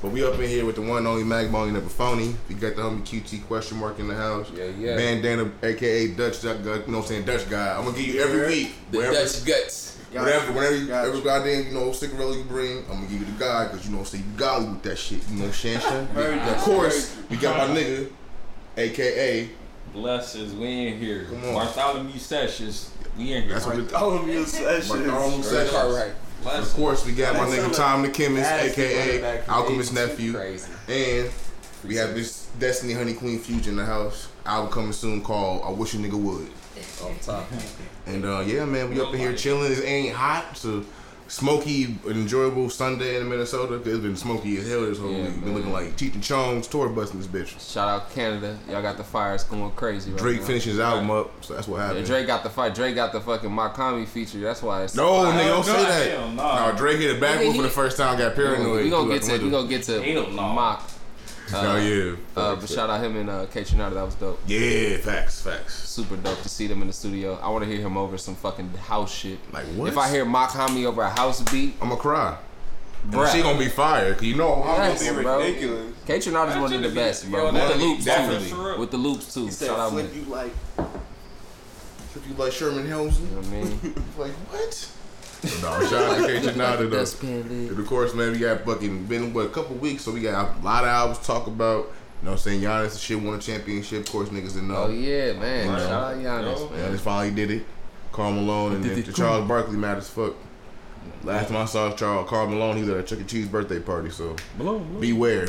But we up in here with the one and only Magbone Never Phony. We got the homie QT question mark in the house. Yeah, yeah. Bandana, aka Dutch, Duck, Gut, you know what I'm saying, Dutch guy. I'm gonna give you every week. The wherever- Dutch guts. Whatever, whenever you, Gotcha. every goddamn, you know, cigarette you bring, I'm gonna give you the guy, cause you know, say you golly with that shit, you know, Shan Shan. Very Of course, we got my nigga, aka, Blessings, we in here. Come on. Bartholomew Sessions, we in here. that's what it, Bartholomew Sessions. Bartholomew Sessions. Cartwright. Of course, we got my nigga Tom the Chemist, aka Alchemist nephew, and we have this Destiny Honey Queen Future in the house. Album coming soon called "I Wish a Nigga Would." Off top. And uh, yeah, man, we up in here chilling. It ain't hot. A smoky, enjoyable Sunday in Minnesota. Cause it's been smoky as hell this whole Yeah, week. Been looking like Cheech and Chong's tour busting this bitch. Shout out Canada. Y'all got the fires going crazy right Drake now. finished his album up, so that's what Yeah, happened. Drake got the fight. Drake got the fucking Makami feature. That's why it's no, fire. nigga, don't say that. hell no. No, Drake hit a backwood for the first time. Got paranoid. We gonna get the to we window. gonna get to Hell no. Mock. Oh yeah. Uh, but shout out him and uh, Kaytranada. That was dope. Yeah, facts, facts. Super dope to see them in the studio. I want to hear him over some fucking house shit. Like what? If I hear Makami over a house beat, I'ma cry. And bruh. she gonna be fired. Cause you know how Yes, gonna be. bro. ridiculous. Kaytranada's one of the best, bro. Yo, With that- the loops definitely. too. With the loops too. He said Shout out flip you like If you like Sherman Hemsley, You know what I mean? like what? No, shout out to Kaytranada though. And of course, man, we got fucking been what a couple weeks, so we got a lot of albums to talk about. You know what I'm saying? Giannis and shit won a championship. Of course, niggas didn't know. Oh yeah, man. Right. Shout out Giannis, man. Giannis finally did it. Karl Malone and Did then it. Charles Barkley mad as fuck. Last time I saw Charles Karl Malone, he was at a Chuck E. Cheese birthday party. So Malone, beware,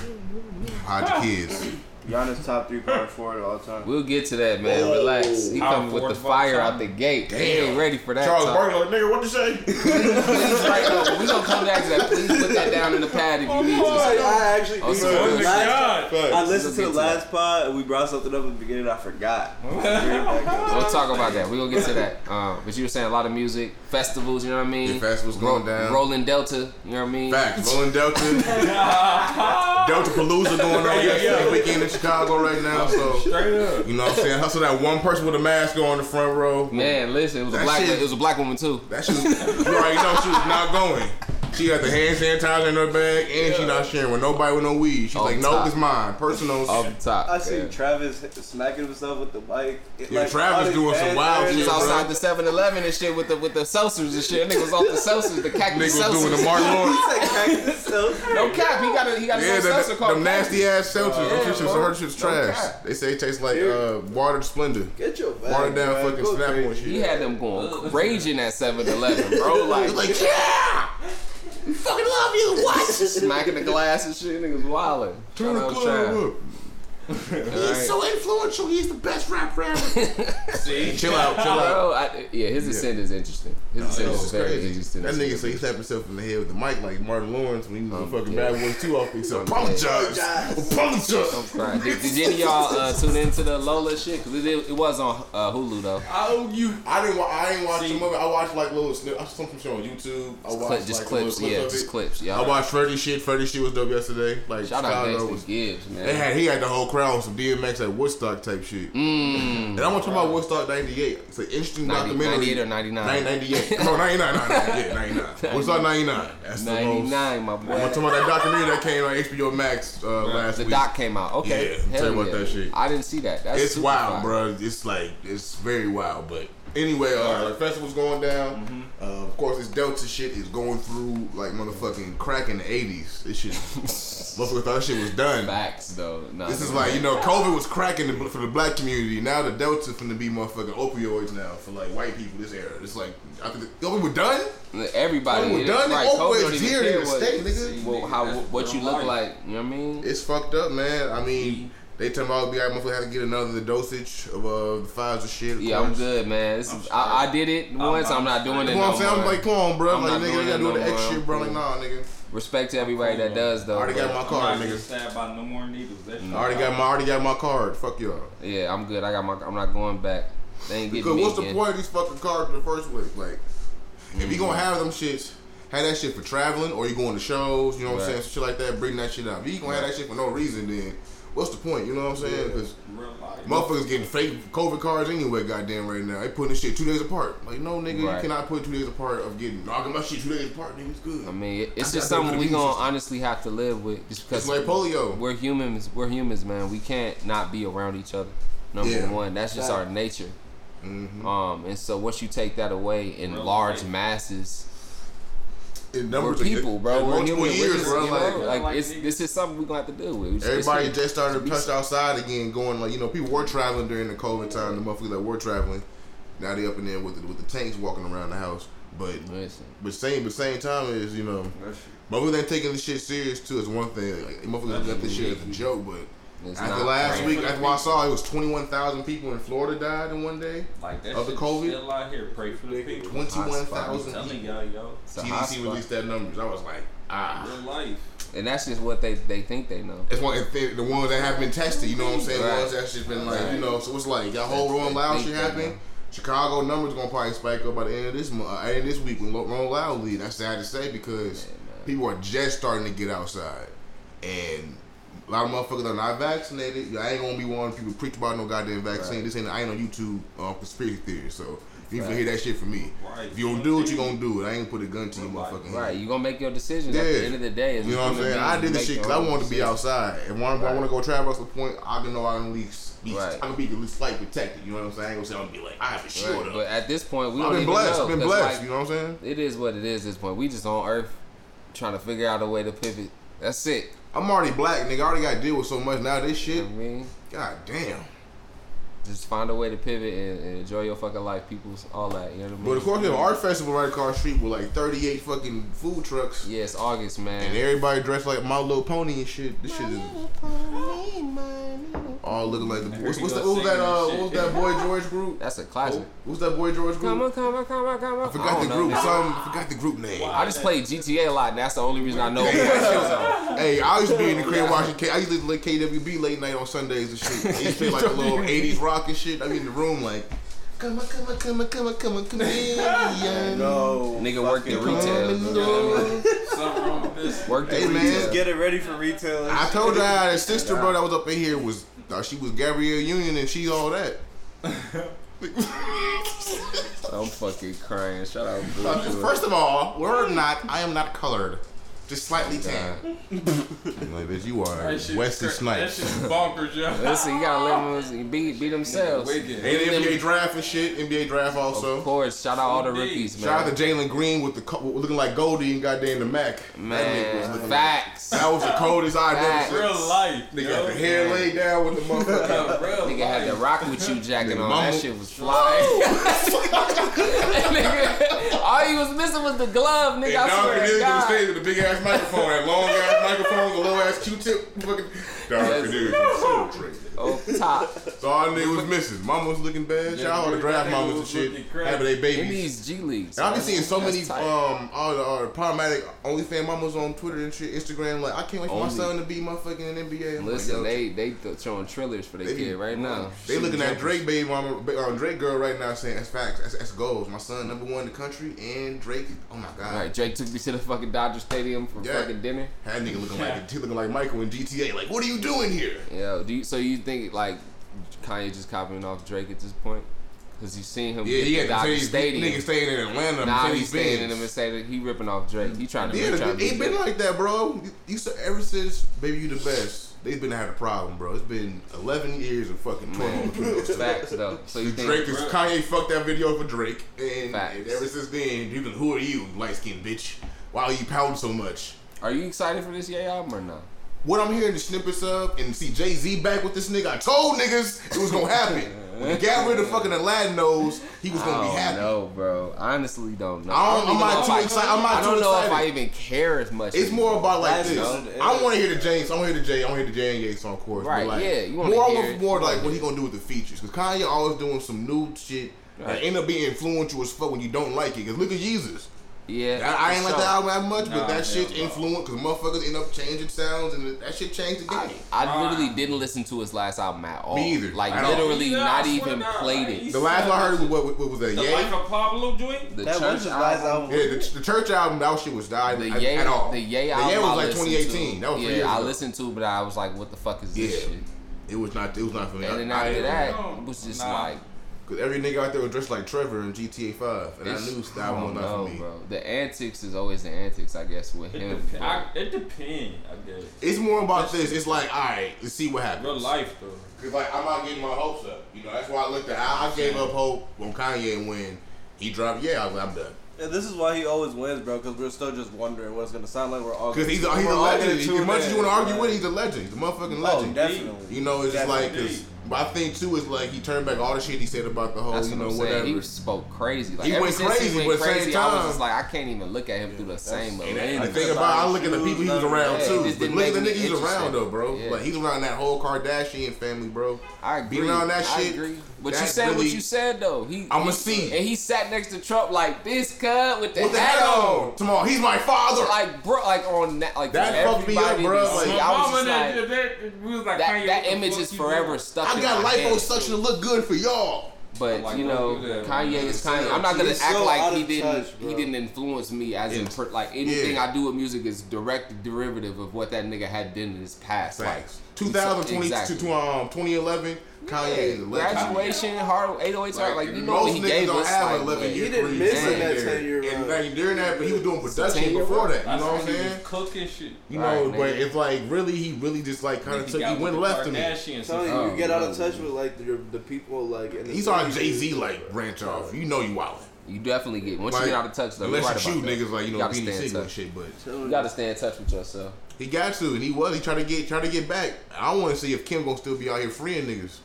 hide your kids. Giannis top three power forward of all time. We'll get to that, man. Whoa. Relax. He Power coming with the forward of all fire out the gate. He Damn. ain't ready for that. Charles talk. Barkley, like nigga, what to say? Please, right now, we gonna come back to that. Please put that down in the pad if you need to. I actually Oh, think so the last, I listened to the get to last pod and we brought something up at the beginning. I forgot. We'll talk about that. We're gonna get to that. Um, but you were saying a lot of music, festivals, you know what I mean? Yeah, festivals going down. Rolling Delta, you know what I mean? Facts. Rolling Delta. Delta Palooza going on yesterday weekend in Chicago right now. So Straight up. you know what I'm saying? Hustle that one person with a mask on the front row. Man, listen, it was a black shit- it was a black woman too. That shit, you already know she was not going. She got the hand sanitizer in her bag, and she not sharing with nobody with no weed. She's Off like, the nope, it's mine, personal. Off the top. I see yeah. Travis smacking himself with the mic. It, Yeah, like, Travis doing some wild there. He was shit, bro. outside the 7-Eleven and shit with the with the seltzers and shit. Nigga was off the seltzers, the Nigga cactus was doing the seltzers. Martin Lawrence. He said cactus seltzer. No cap, he got a he got a Yeah, yeah, the, seltzer the, called them nasty ass seltzers. yeah, them shit's, her shit's No trash. cap. They say it tastes like Here. uh, watered Splenda. Get your bag. Watered down man. fucking Go Snapple and crazy. shit. He had them going raging at 7-Eleven, bro. Like, like, yeah, we fucking love you. What? smacking the glass and shit. Niggas wildin'. Turn the Shout club up. He's Alright. so influential. He's the best rapper ever. See? chill out, chill out. Bro, I, yeah, his ascent is interesting. His ascent This is is very crazy. interesting. That nigga so he slapped himself in the head with the mic like Martin Lawrence when he was Oh, in fucking yeah. Bad Boys 2 off. He said, Oh, apologize. I'm Apologize. crying. Did, did any of y'all uh, tune into the Lola shit? Cause it, it was on uh, Hulu though. I owe you. I didn't. Wa- I ain't watch See- some of it. I watched like little snip. I saw some shit on YouTube. I watched just like, clips, little yeah, clips just clips. Yeah. I watched Freddie shit. Freddie shit was dope yesterday. Like Shout out Chicago Dexter. Gibbs, man. They had he had the whole crowd on some DMX at Woodstock type shit. Mm. And I want to talk about Woodstock '98. It's an interesting 90, documentary. 98 or 99? 98. No, 99. 99. Yeah, 99. Woodstock 99. That's the most. 99, my boy. I'm to talk about that documentary that came on HBO Max uh, last The week. doc came out. Okay. Yeah, Hell tell you about yeah. that shit. I didn't see that. That's it's wild, fire. bro. It's like it's very wild. But anyway, uh, the festival's going down. Mm-hmm. Uh, of course, this Delta shit is going through like motherfucking crack in the '80s. This shit, motherfuckers thought shit was done. Facts though. Nah, This is nigga. like you know, COVID was cracking the, for the black community. Now the Delta finna be motherfucking opioids now for like white people this era. It's like I think the, we were done. everybody. Oh, we're done? Right, COVID it's don't even here in the what, state, nigga. Well, how what you look like. You know what I mean? It's fucked up, man. I mean, they talking about be like motherfucker had to get another dosage of uh, the Pfizer shit. of Yeah, I'm good, man. This I'm is, I, I did it once. I'm, I'm not doing You it know what no I'm saying? I'm like, come on, bro. I'm like, nigga, you gotta do the extra shit, bro. Like, nah, nigga. Respect to everybody that does though. I though. already got my card, nigga. get stabbed no more needles. That. I already got my, I already got my card. Fuck y'all. Yeah, I'm good. I got my. I'm not going back. They ain't Because me what's the point of these fucking cards in the first place? Like, if you gonna Mm-hmm. have them shits, have that shit for traveling or you going to shows, you know what I'm saying, some shit like that. Bring that shit out. If you gonna have that shit for no reason, then what's the point? You know what I'm saying? Because Real life. motherfuckers getting fake COVID cards anyway. Goddamn, right now they putting this shit two days apart. Like, no, nigga, Right. you cannot put two days apart of getting knocking my shit two days apart. Nigga, it's good. I mean, it- it's I just something we immune gonna system. honestly have to live with, just because It's like polio. we're humans. We're humans, man. We can't not be around each other. Number Yeah. one, that's just our nature. Mm-hmm. Um, and so once you take that away in Real large life. masses, In we're numbers, people, bro. in We're multiple human. We're years, bro. like, like Like it's, niggas- this is something we're gonna have to deal with. It's- Everybody it's- just started to be- touch outside again, going like you know people were traveling during the COVID time. The motherfuckers that were traveling, now they up in there with the, with the tanks walking around the house. But Listen, but same but same time is you know motherfuckers ain't taking this shit serious too. Is one thing. Like motherfuckers looking at this shit as a joke, but. It's After last man. week, after what I saw, it was 21,000 people in Florida died in one day. Like that Of the shit COVID? still out here. Pray for the people. 21,000 I'm telling people. y'all, yo. CDC released that numbers. I was like, ah. Real life. and that's just what they they think they know. It's one of the the ones that have been tested. You know what I'm saying? The Right. ones that's just been like, Right. you know. So it's like y'all whole Rolling Loud Think shit that, happening. man. Chicago numbers gonna probably spike up by the end of this month, uh, end of this week when Lo- Rolling Loud lead. That's sad to say because Yeah, man. people are just starting to get outside, and a lot of motherfuckers are not vaccinated. I ain't gonna be one of people preach about no goddamn vaccine. Right. This ain't I ain't on YouTube um, conspiracy theory, so you can Right. hear that shit from me. Right. If you don't do it, you gonna do it. I ain't gonna put a gun to your Right. motherfucking Right, head. you gonna make your decisions at the end of the day. You know what I'm saying? I did this shit because I wanted to be decisions. outside. And when I want to go travel to the point, I can know I can at least be, Right. I can be at least slightly protected. You know what I'm saying? I ain't gonna say I'm gonna be like, I have a shield Right, up. But at this point, we I've been blessed. know. I've been 'cause, blessed. like, you know what I'm saying? It is what it is. At this point, we just on Earth trying to figure out a way to pivot. That's it. I'm already black, nigga. I already got to deal with so much now. This You shit, know what I mean? god damn. Just find a way to pivot and, and enjoy your fucking life, people's all that. You know what I mean? But of course, we have an art festival right across the street with like 38 fucking food trucks. yeah, it's August, man. And everybody dressed like My Little Pony and shit. This shit is all looking like the. What's, you what's go that? What was that? Uh, and what was that Boy George group? That's a classic. What's that Boy George group? Come on, come on, come on, come on. I forgot the know, group. nigga. Some I forgot the group name. I just played GTA a lot, and that's the only reason I know. Hey, what that shit was on. was- hey, I used to be in the crib watching. K- I used to listen to KWB late night on Sundays and shit. I used to play like a little '80s rock and shit. I be in the room like, come on, come on, come on, come on, come on, come on. No. Nigga worked in fucking- retail. You know what I mean? Something wrong with this. Worked in Hey, man. retail. Just get it ready for retail. and I shit. told you I had a sister, bro, that was up in here was thought she was Gabrielle Union and she all that. I'm fucking crying. Shout out, Blue. First of all, we're not. I am not colored. Just slightly tan. i like bitch, you are That shit Wesley cra- That Snipes. shit bonkers, yo. Listen, you gotta let them be, be themselves. Wicked. And NBA draft and shit. NBA draft also. Of course, shout out all the Indeed. rookies, man. Shout out to Jalen Green with the co- looking like Goldie and goddamn the Mac. That was man. looking Facts. That was the coldest I've ever seen. Real life. Nigga yo. got the hair laid down with the motherfucker. Real Nigga had the rock with you jacket Nigga, on. mama- That shit was fly. Nigga, all he was missing was the glove, nigga. And I Dr. swear to Nigga was God. the big ass microphone, that long ass microphone, the little ass Q-tip. Fucking Dr. Yes. Nigga, so tricky. Oh, top. So all nigga was missing. Mama was looking bad. Shout out to the draft mamas and shit. Having their In babies. these G leagues. And I be man. seeing so many tight. um all the uh, problematic OnlyFans mamas on Twitter and shit, Instagram. Like I can't wait for my son to be motherfucking in NBA. I'm Listen, yo, they they th- showing trailers for their They kid right now. They looking at Drake baby mama, uh, Drake girl right now saying that's facts, that's, that's goals. My son number one in the country, and Drake, oh my god, All right, Drake took me to the fucking Dodger Stadium for Yeah. fucking dinner. that nigga looking like he looking like Michael in GTA. Like, what are you doing here? Yeah. Do you, so you think like Kanye just copying off Drake at this point? Because you seen him Yeah, get he the had to Dodger Stadium. nigga staying in Atlanta. Now Mercedes he's staying in Benz. the Mercedes. He ripping off Drake. He trying to. Yeah, he trying to it been like that, bro. You, you said ever since Baby You the Best, they've been having a problem, bro. It's been 11 years of fucking trauma between those two. Facts though. So you think Drake is Kanye fucked that video for Drake, and, Facts. and ever since then, you been who are you, light skinned bitch? Why are you pouting so much? Are you excited for this Ye album or not? What I'm hearing the snippets of and see Jay Z back with this nigga, I told niggas it was gonna happen. when he got rid of fucking Aladdin nose, he was gonna be happy. know, bro. I honestly don't know. I don't- I'm not know too excited- I'm not I don't know if. I even care as much. It's more about like this. good. I want to hear the James. I want to hear the Jay. I want to hear the Jay and song chorus. but Right, Like, yeah, you wanna more. I want more like what he gonna do with the features. Because Kanye always doing some new shit that Right. end up being influential as fuck when you don't like it. Because look at Jesus. Yeah, I, I ain't for like sure. that album that much, but Nah, that shit's hell influenced because motherfuckers end up changing sounds and that shit changed the I, game. I literally didn't listen to his last album at all. Me either. Like At literally, Yeah, I not swear even to played like, it. The last one I heard was what, what was that? The Yay? Life of Pablo joint? The That church was his last album. Yeah, the, the church album, that shit was died The at, Yay, at all. the Yay the album Yay was like 2018. To. That was three yeah, years I listened to, but I was like, "What the fuck is this shit?" It was not. It was not for me. And then after that, it was just like, Cause every nigga out there was dressed like Trevor in GTA 5, and it's- I knew that I album don't was not know, for me. bro. The antics is always the antics, I guess, with It, him. dep- I, it depends, I guess. It's more about That's- this. It's like, all right, let's see what happens. Real life, though. Cause like I'm not getting my hopes up. You know, that's why I looked at. I, I gave up hope when Kanye when he dropped. Yeah, I was like, I'm done. Yeah, this is why he always wins, bro. Because we're still just wondering what it's gonna sound like. We're all Cause he's a, he's a gonna legend. tune As much as in. you want to argue with, he's a legend. He's a motherfucking Oh, legend. definitely. You know, it's just like, cause, but I think too is like he turned back all the shit he said about the whole, That's you what know, I'm whatever. saying. He spoke crazy. Like He ever went since crazy, he went but at the crazy, same I was time- just like, I can't even look at him through the same and lens. The He thing about I look at the people he was around Yeah, too. just But look at the nigga niggas me he's around though, bro. Yeah. Like he's around that whole Kardashian family, bro. I agree. Be around that I shit, agree. But you that's said what you said though. He I'ma see. And he sat next to Trump like this cut with the What the hat hell? on. Tomorrow, he's my father. Like bro, like on that, like That fucked me up, bro. Like, see, My I was mama, just that, like, that, that, was like, that, that image is forever doing? stuck. I in got my head. liposuction to look good for y'all. But Like, you know, you do? Kanye is Yeah, Kanye. I'm not gonna act so like he didn't touch, he didn't influence me as in per, like anything Yeah. I do with music is direct derivative of what that nigga had done in his past. Like 2020 Exactly. to, to um 2011, Kanye is a legend. graduation, hard 808 Like, like you know Most what he niggas gave don't us. have like, 11 wait, year He didn't miss in that 10 year And like, during that, but he was doing production before that. You know what I'm saying? cooking shit. You Right, know, but nigga. it's like really, he really just like kind of Nigga took, he went left to me. Kardashians I'm telling you, Oh, you get out of touch with like your, the people like. In the He's on. Jay Z like branch off. You know you wildin'. You definitely get once Like, you get out of touch though. you're Unless right you shoot about that. niggas like you know gotta Beanie stay in and touch. shit, but You gotta stay in touch with yourself. he got to, and he was. He tried to get, try to get back. I want to see if Kim gonna still be out here freeing niggas.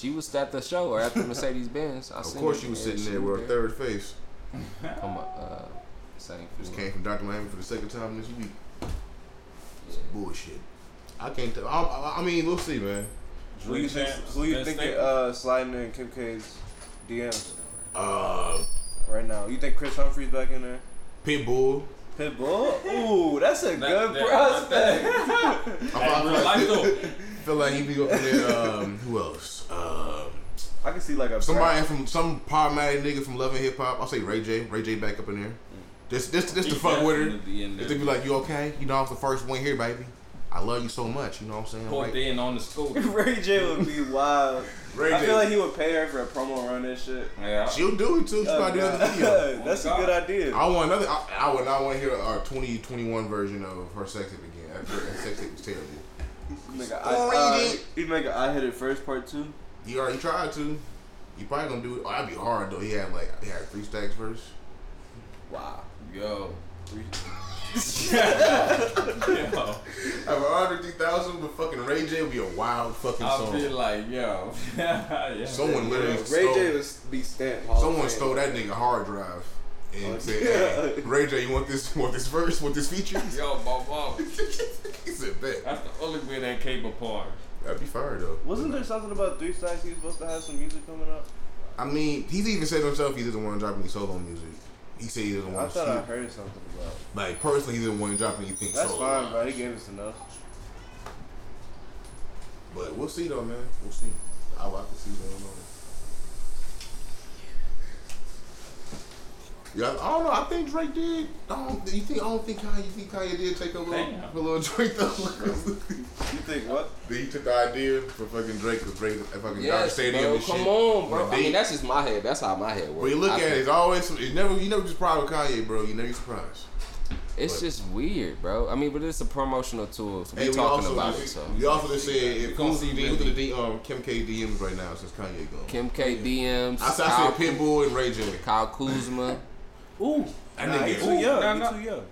She was at the show or at the Mercedes Benz. I Of seen course, her. she was sitting there with her third face. Come on, uh, same Just came from Dr. Miami for the second time this week. Yeah. Bullshit. I can't tell. I, I, I mean, we'll see, man. Who you think? Who you think uh, sliding in Kim K's DMs Uh, right now? You think Kris Humphries back in there? Pitbull. Pitbull? Ooh, that's a That- good that- prospect. I Hey, real feel life though. Feel like he be up in there. Um, who else? Um, I can see like a somebody from some problematic nigga from Love and Hip Hop. I'll say Ray J. Ray J back up in there. Just, just, just to fuck with her. definitely be Just to be like, you okay? You know, I was the first one here, baby. I love you so much. You know what I'm saying? Put Right? in on the school. Ray J would be wild. Ray I J. feel like he would pay her for a promo run and shit. Yeah. She'll do it too. She'll Oh, do another video. That's Oh, a God. good idea. I want another. I, I would not want to hear our 2021 version of her sex tape again. That, that sex tape was terrible. Make a, Oh, I, uh, Ray J. he'd make an I hit it first part two. He already tried to. He probably gonna do it. Oh, that'd be hard though. He had like he had three stacks first. Wow. Yo. Yo. Have a hundred three thousand, but fucking Ray J would be a wild fucking I song. feel like, yo. yeah. Someone literally Ray stole, J would be stamped. Someone stole that nigga hard drive and Oh, said, yeah. hey, Ray J, you want this? Want this verse? Want this feature? Yo, Bob Bob. he said, bet. That's the only way that came apart. That'd be fire though. Wasn't there something about Three Stacks? He was supposed to have some music coming up. I mean, he's even said himself he doesn't want to drop any solo music. He said he doesn't I want to thought I heard something about. Like personally, he didn't want to drop anything That's solo. fine, bro. He gave us enough. But we'll see though, man. We'll see. I'll have to see what's going on. Yeah, I don't know. I think Drake did. I don't. You think? I don't think Kanye. You think Kanye did take a little, Damn. a little Drake though? You think what? he took the idea for fucking Drake because Drake at fucking Dodger Yes, Stadium bro. and Come shit. on, bro. I mean, that's just my head. That's how my head works. When you look I at it, it's always it's never you never just proud of Kanye, bro. You never be surprised. It's But- just weird, bro. I mean, but it's a promotional tool. So we Hey, we talking also about just, it. So we also just said if We gonna who's see the who's the D, um Kim K DMs right now since Kanye gone. Kim K DMs, I said, Kyle, I said Pitbull and Ray J. Kyle Kuzma. Ooh. That Nah, he nigga, too ooh, young. nah, he nah. too young.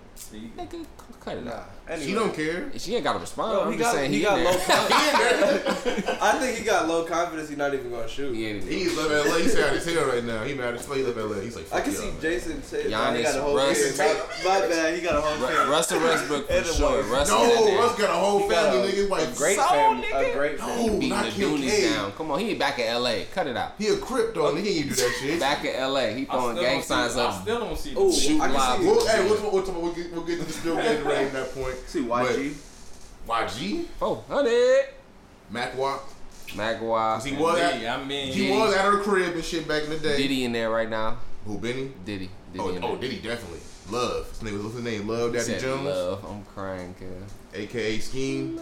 Nigga, cut it Nah. out. Anyway. She don't care. She ain't got to respond. Bro, I'm he just got, saying he he, got low confidence. I think he got low confidence. He's not even gonna shoot. He ain't in. He's left LA. He's sad as hell right now. He mad as fuck. He left LA. He's like, I can see. Jason say nah, he Giannis, got a whole Russ. kid. My, my bad, he got a whole Ru- kid. Russell Westbrook for And sure. Russ No, there. Russ got a whole family, nigga. his. A great family. A great No, family. Beating not the Doonies down. Come on, he back in L.A. Cut it out. He a crypto. though. Nigga ain't do that shit. Back in L.A. He throwing gang signs up. I still don't see. Oh, Shoot live. see hey, we'll, we'll, we'll, we'll, get, to the still getting ready at that point. See YG. But YG, Oh, hundred. Mac Watt, Magua. 'cause he was Diddy, at, I mean, he was at her crib and shit back in the day. Diddy in there right now. Who Benny? Diddy. Diddy Oh, in oh, there. Diddy definitely. Love. His name was what's his name? Love Daddy Said Jones, Love. I'm crying, kid. aka Scheme.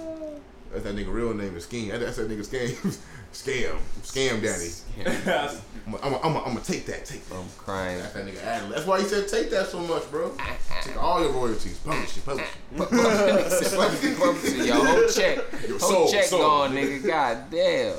That's that nigga real name is Scheme. That's that nigga Scam. Scam. Scam Daddy. I'm gonna I'm I'm I'm take that. Take that. I'm crying. That's that nigga ad. That's why he said take that so much, bro. Take all your royalties. Publish it. Publish it. Yo, whole check. Yo, Whole sold, check sold. gone, nigga. God damn.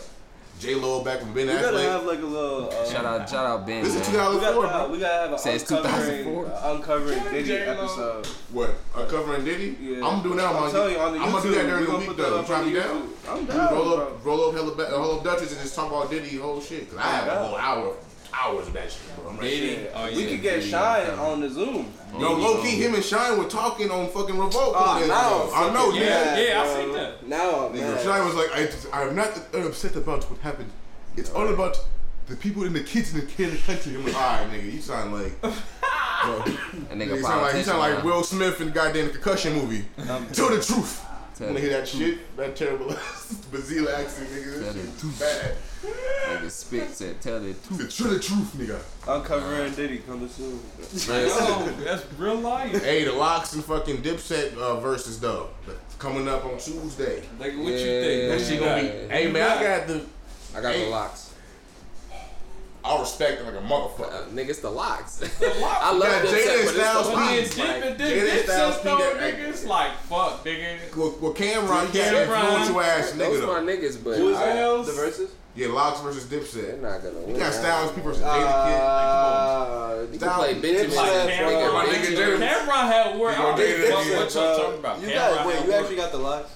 J Lo back from Ben We gotta have like a little. Uh, Shout out, shout out Ben. This is man. We gotta, have, bro. we gotta have an Says uncovering, 2004. uh, uncovering Diddy episode. What? Uncovering Diddy? Yeah. I'm doing that on I'm telling you, on the I'm gonna do that during the week though. You up trying to on be down? YouTube. I'm down, roll bro. up, roll up, hella, ba- roll up Dutchess and just talk about Diddy whole shit. Cause I have a whole hour, hours of that shit, bro. I'm like, Diddy. shit. Oh, We yeah, could get Diddy, Shyne I'm on the Zoom. No, low key, him and Shyne were talking on fucking Revolt. Oh, Yeah, now I know, Yeah, yeah. yeah, I bro. seen that. Now I'm mad. Shyne was like, I, I'm not upset about what happened. It's all about the people and the kids in the, in the country. I'm like, all right, nigga, you sound like, bro, A nigga you sound like, you sound like Will Smith in the goddamn concussion movie. Um, Tell the truth. Tell Wanna hear that shit? That terrible Bazila accent, nigga. Tell That the shit too bad. Nigga spit said, tell the truth. Tell the truth, nigga. Uncovering Diddy coming soon. Yo, that's real life. Hey, the LOX and fucking Dipset uh, versus though coming up on Tuesday. Like, what you think? That What shit you gonna be. Hey man, I got the. I got the LOX. I respect it like a Uh, motherfucker. nigga, it's the LOX. The LOX. I love got them Jada set, but Styles it's the But P. then Like, and Jada then Styles Dipset P, though, that- nigga, it's like, fuck, nigga. Well, well Cam'ron, he got Cam'ron. influential ass nigga those my niggas, but Who is I- that? The verses? Yeah, LOX versus they're Dipset. not gonna win. You got that. Styles P versus Jada Kid. Like, Uh, You Styles- play Benjamin. Like nigga, Cam'ron, my Benjamin. nigga Jada- Cam'ron had work. I don't gonna give get a it fuck again, what y'all talking about. You got, wait, you work. actually got the LOX?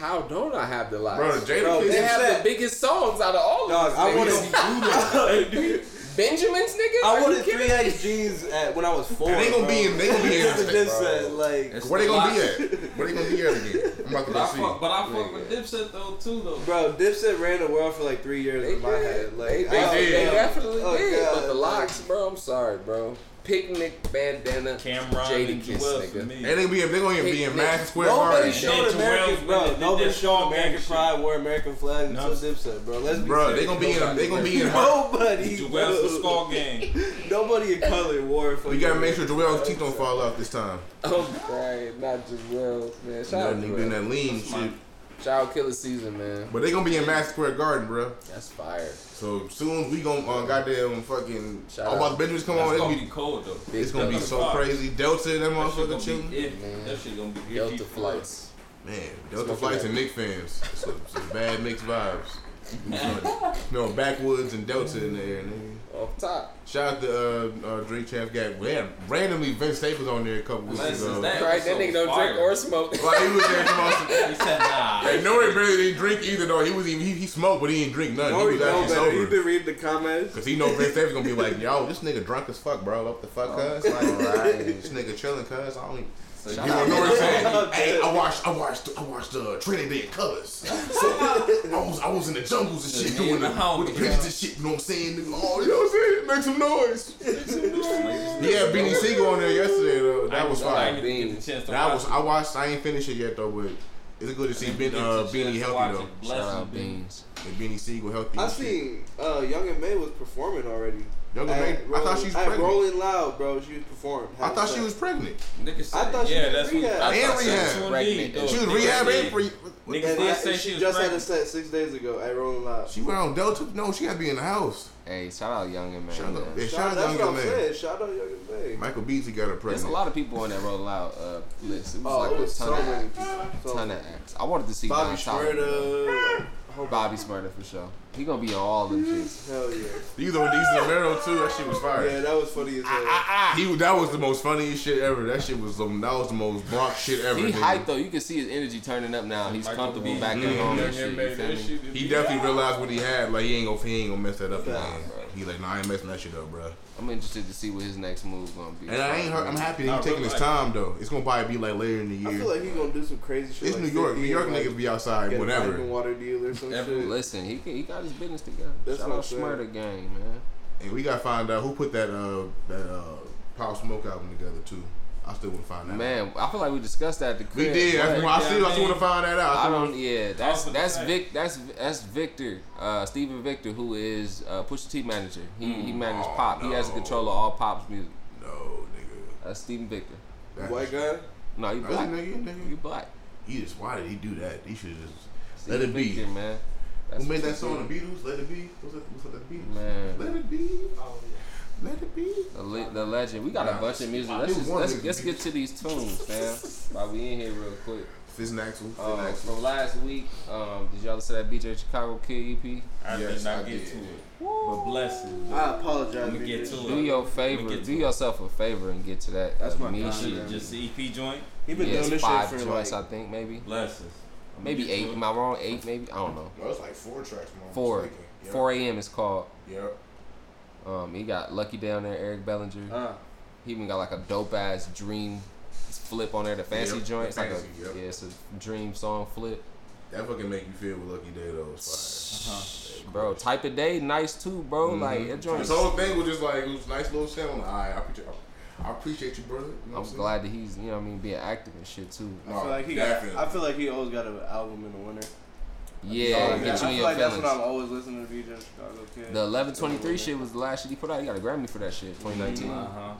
How don't I have the LOX? Bro, Jada Bro, Kid. they have the biggest songs out of all Dog, of I these wanted, niggas. Benjamin's nigga? I Are wanted three me? X jeans at when I was four. And they gonna bro. be in. They gonna be in. This is Dipset, like, It's Where they gonna be at? Where they gonna be at again? I'm about to But I go see. fuck, but I fuck with Dipset though too though. bro, Dipset ran the world for like three years They in my did. head. Like, they, I they, was they definitely oh, did. God, but the LOX, bro, I'm sorry, bro. Picnic, bandana, Cam'ron Jada Kiss, nigga. And they gonna be. They gonna be in Hey, Madison Square Nobody Garden. showed Joel American, bro. Nobody that showed Shaw American gang Pride, wore American flag No. until Dipset, bro. Let's be Bro, they gonna be in. They gonna be in. Nobody, Juelz bro. the skull gang. Nobody in color wore for We gotta make sure Juelz teeth don't fall out this time. Oh, right, crying. Not Joel, man. Shout That out nigga Joel. doing that lean shit. Shout out Killer Season, man. But they gonna be in Madison Square Garden, bro. That's fire. So soon we gonna uh, goddamn fucking. Shout all out. about the Benjamins come That's on. It's gonna gonna be be. cold though. Big It's gonna be Delta. so crazy. Delta and that That shit motherfucker gonna chilling. be. Man. That shit gonna be Delta itchy. flights. Man, Delta Smoking Flights and Nick fans. Some, some bad mixed vibes. You know, you know, backwoods and Delta in there, nigga. Off top. Shout out to uh, uh, Drink Champs. Got we had randomly Vince Staples on there a couple weeks Unless ago. it's that. Right, that episode nigga don't fire. drink or smoke. Like he was there from He said nah. Hey, N.O.R.E. barely didn't drink either though. He was even he, he smoked, but he didn't drink none. No, he you was know actually better. You sober. been reading the comments. Cause he know Vince Staples gonna be like, yo, this nigga drunk as fuck, bro. What the fuck, cuz? Like, Right. this nigga chilling, cuz. I don't. So You know what I'm saying? hey, I watched, I watched, I watched uh, Trinity Day in colors. So I was, I was in the jungles and shit doing the, the homie, with the pigeons and shit. You know what I'm saying? Oh, you know what I'm saying? Make some noise. Yeah, Beanie Sigel on there yesterday though. That was I fire. didn't get the chance to That watch was it. I watched. I ain't finished it yet though, but it's good to see ben, uh, Beanie healthy though. it. Bless Shout out Beanie. Beans. And Beanie Sigel healthy. I seen uh, Young M.A was performing already. Young At May, I thought Rolling- she was at pregnant. Rolling Loud, bro. She was performing. I thought she was pregnant. Nigga said, I thought she yeah, was that's what rehab. I And thought she rehab. was Pregnant. indeed, though. She was Niggas rehab and free. Niggas did say she, she was just had a set six days ago at Rolling Loud. She went on Delta. No, she had to be in the house. Hey, shout out Young and Man. Shout out, man. yeah, Shout, shout out that's Young what I'm Man. saying. Shout out Young and May. Michael Beasley got her pregnant. There's a lot of people on that roll out uh, list. It was Oh, like it a ton so of many acts. people. So Ton of acts. I wanted to see Bobby Don Solomon. Shmurda. Bobby Shmurda for sure. He gonna be on all them shits. Hell yeah. These are these Romero too. That shit was fire. Yeah, that was funny as hell. He that was the most funniest shit ever. That shit was um, that was the most Bronx shit ever. He nigga. hyped though. You can see his energy turning up now. He's Michael comfortable back at Mhm. home Young and shit. You feel that me? shit. He definitely realized what he had. Like he ain't gonna he ain't gonna mess that up Nah, again. bro. He like, nah, I ain't messing that shit up, bro. I'm interested to see what his next move gonna be. And I ain't hurt. I'm happy that he's taking his time though. It's gonna probably be like later in the year. I feel like he's gonna do some crazy shit. it's like New York. New York and, like, niggas be outside get a water deal or some Every- shit. Listen, he can, he got his business together. That's Shout what out I'm. Smurder Gang, man. And we gotta find out who put that uh that uh Pop Smoke album together too. I still wanna find that. out. Man, I feel like we discussed that at the we crib. did. That's but why I still I I still wanna find that out. I still don't. Yeah, that's that's gonna Vic. That's that's Victor, uh, Steven Victor, who is uh, Pusha T manager. He he manages Oh, Pop. He has no. control of all Pop's music. No, nigga. That's Steven Victor. That- White guy. No, you black. nigga, nigga. You black. He just why did he do that? He should just Stephen let it be. Victor, man. That's Who made that song? The Beatles. Let it be. What's that? What's that? The Beatles. Man. Let it be. Let it be. The, le- the legend. We got a bunch of music. Let's just let's, let's get to these tunes, man. While we in here real quick. Fizz and Axel. Fizz Um, and from last week, um, did y'all listen to that BJ Chicago Kid E EP? I Yes, did not I get did. to it. But blessings. I apologize. I'ma big get to Do it. your Let favor. get Do yourself a favor and get to that. That's uh, my me shit. Just the EP joint. He been Yeah, doing it's this five shit for joints, like. I think maybe. Blessings. I'ma Maybe eight. Am I wrong? Eight, maybe. I don't know. No, it's like four tracks, man. Four. 4 a.m. is called. Yep. Um, he got Lucky down there, Eric Bellinger. Uh, He even got like a dope ass dream flip on there, the fancy Yep, joint. the It's like a yep. yeah, it's a dream song flip. That fucking make you feel with Lucky Daye though. It's Uh-huh. Bro, type of day, nice too, bro. fire. Like that joint. This whole thing was just like it was a nice little sound. I I appreciate, I appreciate you, brother. You know I'm what glad that he's, you know, what I mean, being active and shit too. I feel like he definitely. got. I feel like he always got an album in the winter. Yeah, Oh, get you I in feel your like that's what I'm always listening to. BJ Chicago Kid. The 1123 shit was the last shit he put out. He got a Grammy for that shit, 2019. Uh-huh.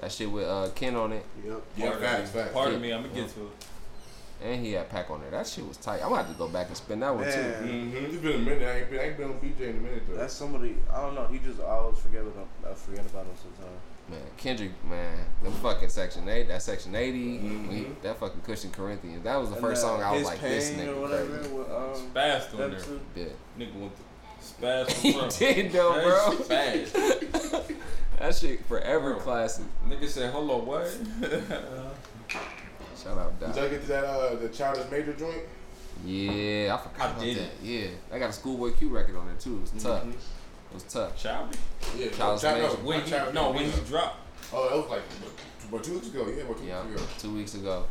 That shit with uh, Ken on it, Yep. Yeah, Pardon facts, me. facts. Pardon me, I'm gonna get to it. and he had Pack on there. That shit was tight. I'm gonna have to go back and spin that one too. Mm-hmm. It's been a minute. I ain't been, I ain't been on BJ in a minute though. that's somebody. I don't know. He just I always forget about. I forget about him sometimes. Man, Kendrick, man, them fucking Section 8, that Section 80, Mhm. we, that fucking Kush & Corinthians. That was the And, first song I was like, Pain this or nigga whatever. crazy. With, um, Spazz on there. two. Yeah. Nigga went to spaz He for did though, bro. That shit. That shit forever Bro. classic. Nigga said, hold on, what? Shout out Did Doc. y'all get to that uh the Childish Major joint? Yeah, I forgot I about did that. it. Yeah, I got a Schoolboy Q record on there too. It was tough. Mhm. It was tough. Childish? Yeah, Childish Child- Major. no, When not he, Childish no, when Major. he dropped. Oh, that was like about two weeks ago. Yeah, about two Yeah, weeks ago. two weeks ago.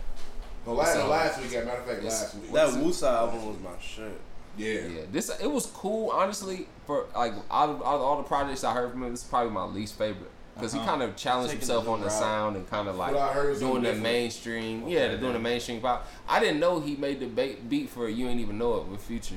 No, last, So- last week. Yeah, matter of fact, last week. That What's it- Wusa album was my shit. yeah. Yeah, this it was cool. Honestly, for like out of, out of all the projects I heard from him, this is probably my least favorite because Uh-huh. he kind of challenged Taking himself the on the route. sound and kind of like What I heard was doing the mainstream. Okay, yeah, they're doing the mainstream pop. I didn't know he made the ba- beat for "You Ain't Even Know It" with Future.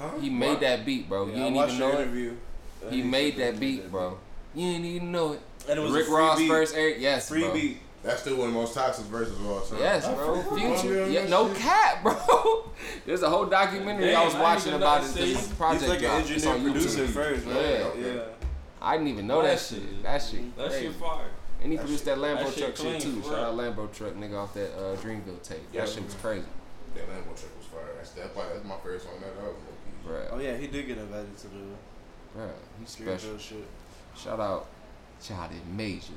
Huh? He made What? that beat, bro. Yeah, you I ain't watched even know it. interview. and He made that beat, bro. You ain't even know it. And it was Rick a free Ross beat. first, Eric. Yes, Free bro. beat. That's still one of the most toxic verses of all time. Yes, bro. Future. Yeah, yeah, no shit. cap, bro. There's a whole documentary I was Damn, I watching about know it. This project He's like an dropped. It's on engineer producer YouTube. first, right? Yeah. Yeah. I didn't even know that, That shit. shit- That shit. That crazy. shit fire. And he That produced shit- that Lambo that truck shit clean, too. for Shout out Lambo truck nigga off that uh, Dreamville tape. Yeah. That shit was crazy, That Lambo trick was fire. That's that. That's my favorite song. That album. Low-key. bruh. Oh yeah, he did get invited to the Bruh, he's special. Dreamville shit. Shout out, shout out Major.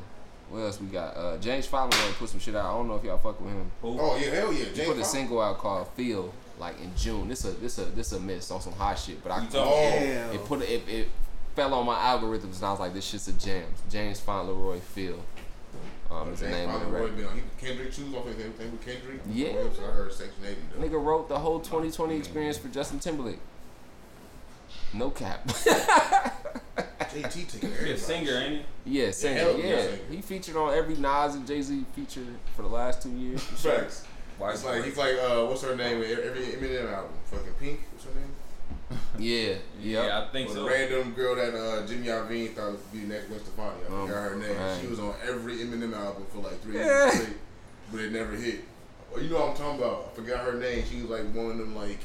What else we got? Uh, James Fallon put some shit out. I don't know if y'all fuck with him. Who? Oh yeah, hell yeah. He put a single out called "Feel" like in June. This a this a this a miss on some hot shit, but I You Oh, talking- it put it, it fell on my algorithms and I was like, this shit's a jam. James Fauntleroy Feel. Um, is the name of the record. been on- he- Kendrick too. I think everything with Kendrick. Yeah. I heard Section 80 though. Nigga wrote the whole 2020 experience for Justin Timberlake. No cap. JT taking He everybody. a singer, ain't he? yeah, singer. hell Yeah, yeah, singer. he featured on every Nas and Jay Z feature for the last two years. Facts. White It's like boy. he's like uh, what's her name? Every every Eminem album, fucking Pink. What's her name? Yeah, Yeah, yeah. I think Or so. the random girl that uh, Jimmy Iovine thought would be next Gwen Stefani. I Um, forgot her name. right. She was on every Eminem album for like three years but it never hit. Well, you know what I'm talking about. I forgot her name. She was like one of them like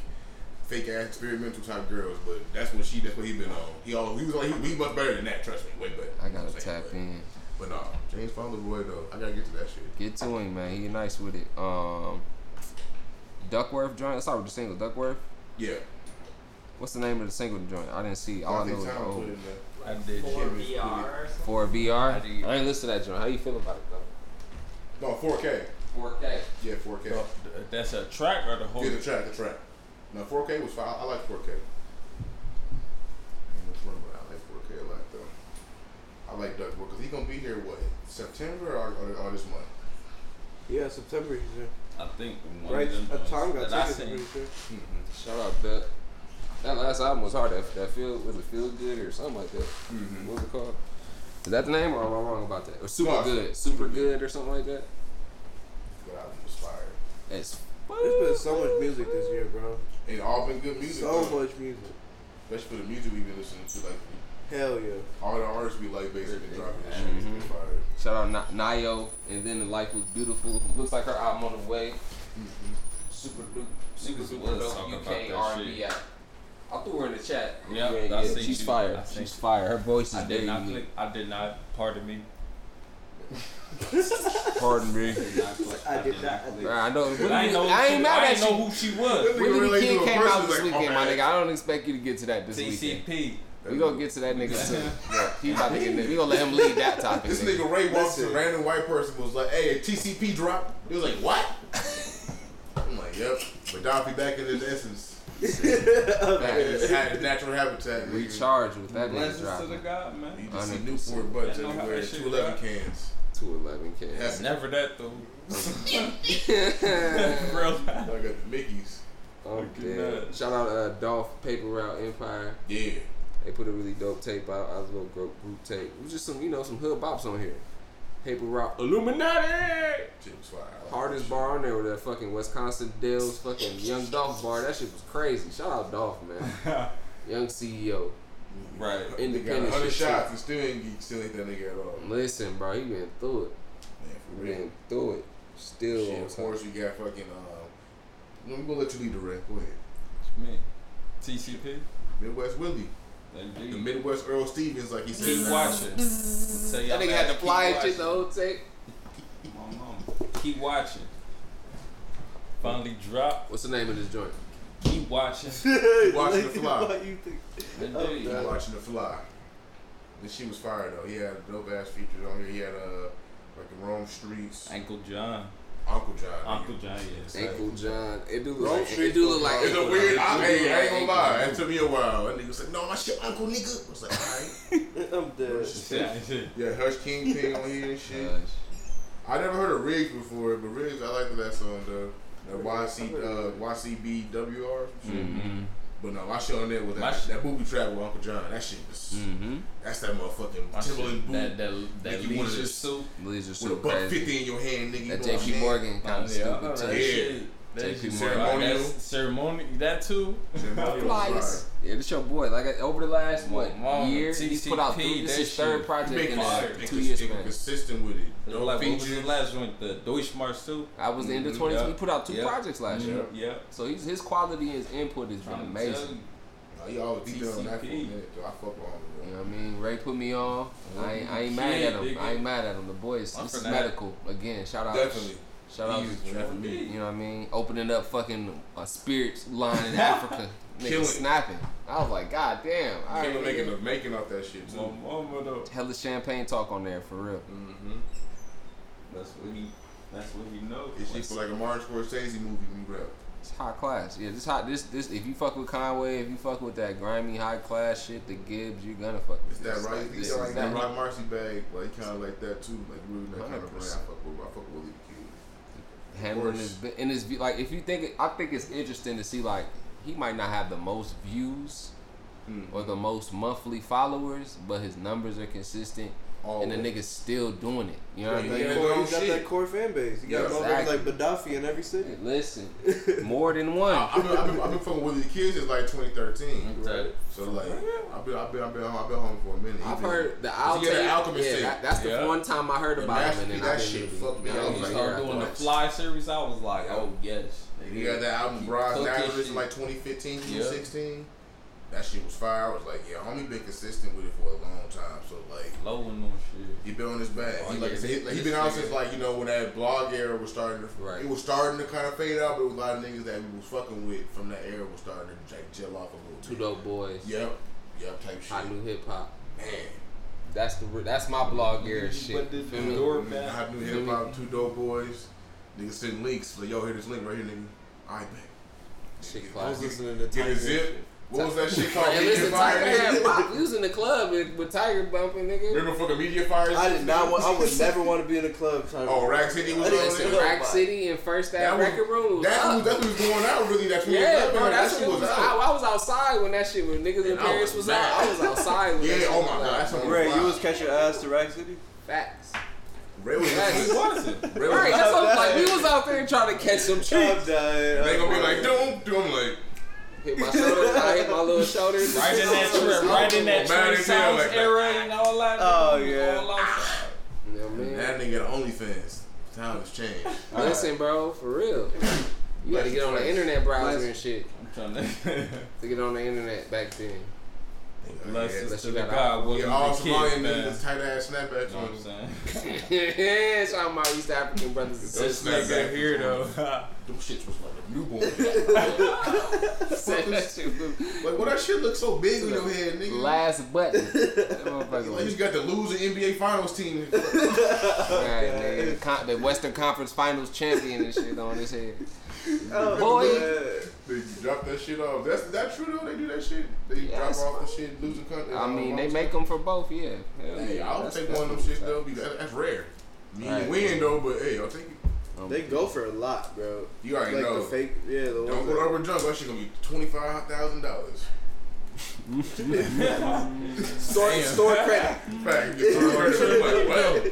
fake ass experimental type girls, but that's what she. That's what he been on. He all he was like he, he much better than that. Trust me, way better. I gotta what I'm saying? tap in. But, but nah, James Fauntleroy though. I gotta get to that shit. Get to him, man. He nice with it. Um, Duckworth joint. Let's start with the single. Duckworth. Yeah. What's the name of the single joint? I didn't see. All I I know is Town put oh, it. I did. For Chemist, VR or something. for VR. I did. I ain't listen to that joint. How you feel about it though? No, 4K. 4K. Yeah, 4K. Oh, That's a track or the whole. Yeah, the track, the track. No, 4K was fine. I, I like 4K. Ain't much fun, but I like 4K a lot though. I like Doug because he's gonna be here what September or, or, or this month. Yeah, September. He's there. I think one Right, of them a joints got that I tickets. I'm seen. pretty sure. Mm-hmm. Shout out Duck. That last album was hard. That, that feel was it feel good or something like that. Mm-hmm. What was it called? Is that the name or am I wrong about that? Or super No, good, it's- super good or something like that. But I was fire. It's There's been so much music this year, bro. It all been good music. So though. much music. Especially for the music we've been listening to. Like Hell yeah. all the artists we like basically been dropping this shit. It's Mhm. fire. Shout out Na- Nayo, and then the life was beautiful. Looks like her album on the way. Mm-hmm. Super duper, super Niggas duper was dope UK R&B shit. act. I threw her in the chat. Yeah, yeah, yeah. she's you. fire. She's you. fire. Her voice is I did not unique. click. I did not. Pardon me. Pardon me. Did not click. I did not- I click. Bruh, I know. I ain't know. I ain't mad I at ain't know you. who she was. Nigga Willie really the Kid do a came person out this like, weekend, oh, my man. nigga. I don't expect you to get to that this weekend. TCP. We gonna get to that nigga soon. Yeah, he about to get there. We gonna let him lead that topic. This nigga. nigga Ray walked to a random white person was like, "Hey, TCP drop." He was like, "What?" I'm like, "Yep." But Dolphy back in his essence, his, ha- his natural habitat. nigga. Recharge with that nigga Blessings to the dropping. God, You man. just see Newport butts Yeah, everywhere. that Two eleven cans. Two eleven K. That's Never that though. oh Real. I got the Mickey's. Fucking damn. Shout out uh, Dolph Paper Route Empire. Yeah. They put a really dope tape out. I was a little group, group tape. It was just some, you know, some hood bops on here. Paper Route Illuminati. Shit was like Hardest bar on there with that fucking Wisconsin Dells fucking Young Dolph bar. That shit was crazy. Shout out Dolph, man. Young CEO. Right. shit. He got Independent 100 shit. shots and still ain't, he still ain't that nigga at all. Listen, bro, he been through it. Man, for real. been through it. Still Shit, of course, we got fucking. Um, I'm gonna let you lead the rest. Go ahead. Me. TCP. Midwest Willie. The Midwest Earl Stevens, like he said. Keep watching. That nigga had to fly and shit the whole tape. My mama. Keep watching. Finally dropped. What's the name of this joint? Keep watching. watching the fly. What you think? Indeed. You watching the fly. This shit was fire though. He had dope ass features on here. He had uh like the Rome Streets, Ankle John. Uncle John. Uncle John, yes. Ankle John. It do look like, it do look like It's a weird. John. I, It hey, I ain't gonna lie. It took me a while. That nigga was like, "No, my shit, Uncle nigga." I was like, "Alright." I'm dead. Shit. Yeah, Hush Kingpin on here and shit. John. I never heard of Riggs before, but Riggs, I like that song though. The YC, uh, YCBWR. Mm-hmm. But no, my shit on there was that, shit- that booby trap with Uncle John. That shit was. Mm-hmm. That's that motherfucking My Timberland shit, boot that that that Make you wanna just- suit. Leisure with a buck fifty in your hand, nigga. You That know JP? Morgan kind of Yeah, stupid. Yeah. Shit. That JP shit Ceremonial. That's ceremony. That too. Ceremonial Flyers. Yeah, this your boy. Like over the last what Mama, year, he's put out three. This that is third shit. project Make in fire. a two cons- year they were consistent with it. No like what was the last joint? The Deutschmark too. I was in the end of mm-hmm. twenty. yeah. He put out two Yeah. projects last mm-hmm. year. Yeah. Yeah. So he's, his quality and his input has been Trying to amazing. tell you. Oh, he always he been that for a TCP. minute. Though. I fuck with him. You know what I mean? Ray put me on. I ain't, I ain't mm-hmm. mad at him. I ain't mad at him. The boys, I'm this is medical again. Shout out, to him. Definitely. Shout out. He is You know what I mean? Opening up fucking a spirits line in Africa. Nigga Killing. snapping. I was like, God damn. All right, Killer making nigga. the making off that shit My too. mama though. Hella champagne talk on there for real. Mm-hmm. That's what he. That's what he knows. It's shit for like a Martin Scorsese movie when you rap. It's high class. Yeah, this hot. This this. If you fuck with Conway, if you fuck with that grimy high class shit, the Gibbs, you're gonna fuck with It's that right. Like, He's this like is that that. Rock Marcy bag, Like he kind of like that too. Like really that kind of brand. I 100%. fuck with. I fuck with Willie the Kid. handling course. his in his view. Like if you think, it, I think it's interesting to see like he might not have the most views Mm. or the most monthly followers, but his numbers are consistent, and the nigga's still doing it. You know what I Yeah, mean? You Core, no got shit. that core fan base. You got Yeah, motherfuckers exactly. like Gaddafi in every city. Hey, Listen, more than one. I- I've been, I've been, I've been fucking with Willie the Kid since like 2013. Mm-hmm. Right. So like, I've been, I've been, I've been, I've been home for a minute. I've He been- heard the Did Al you get the. Alchemist Yeah, that, that's the one time I heard The about him, and Masterpiece, that shit fucked me I up. didn't He started hear Start doing the fly series. I was like, oh yes. He got that album, Keep Bras cooking Nazareth, in like 2015, 2016. That shit was fire. I was like, yeah, homie been consistent with it for a long time. So like, Low and no shit. he been on his back. Oh, he, like, yeah, he, like, he been out since like you know when that blog era was starting to. Right. It was starting to kind of fade out, but it was a lot of niggas that we was fucking with from that era was starting to like gel off a little Two dope boys. Yep. Yep. Type shit. Hot new hip hop. Man. That's the that's my blog era shit. But the- Feel the me? door- Mm, Hot new hip hop. Two dope boys. Niggas sending links. Like, yo, hear this link right here, nigga. I bet. Shit I was listening to Get a Tiger. zip. What was that shit called? Hey, Media listen, Fire, Tiger had pop. We was in the club with, with Tiger bumping, nigga. Remember fucking Media Fire? I did not want. I would never want to be in a club. Trying to Oh, Rack City was I on there? Rack City and First That that record room was That's up. what, was going out, really. That's what Yeah, was bro, up, that's that what shit was. was I, out. I was outside when that shit when niggas in And I Paris was was out. I was outside. When Yeah, that shit oh my out, God, that's some- Ray, you was catch your ass to Rack City. facts. Ray was Facts. Who? Ray was Right, that's what, like we was out there trying to catch some I'm tricks. dying. They gonna be like, don't do. I'm like, Hit my shoulders. I hit my little shoulders. Right in that trip, right in that Mad Trey as hell, Songz like era and all that. Oh, nigga, yeah. all outside. You know what I mean? that nigga the OnlyFans. Time has changed. Listen, bro, for real. You had to get on the internet browser and shit I'm trying to. to get on the internet back then. Blessings Unless to you the got God. Yeah, all the kid, Somalian man. niggas, tight ass snapbacks You know on. what I'm saying? Talking about East African brothers and Those sisters. snapbacks Nigga here though. Them shits was like a newborn. Said that shit was like, well, that shit look so big in your head, nigga. Last button. That motherfucker Like, you was got the losing NBA Finals team. right, nigga. The, con- the Western Conference Finals champion and shit on his head. Oh, Boy. They drop that shit off. That's that true though. They do that shit. They Yes. drop off the shit, losing country. I mean, they make them for both, yeah. Hell Hey, yeah. I'll That's- take that's one of them what shits it's though. Because that's rare. You Right. ain't win though, but hey, I'll take it. about. They go for a lot, bro. You already like know. the fake, yeah. The Don't go to Urban Jungle. That shit gonna be twenty five thousand dollars. store, store credit. Fact, you get two hundred. Well,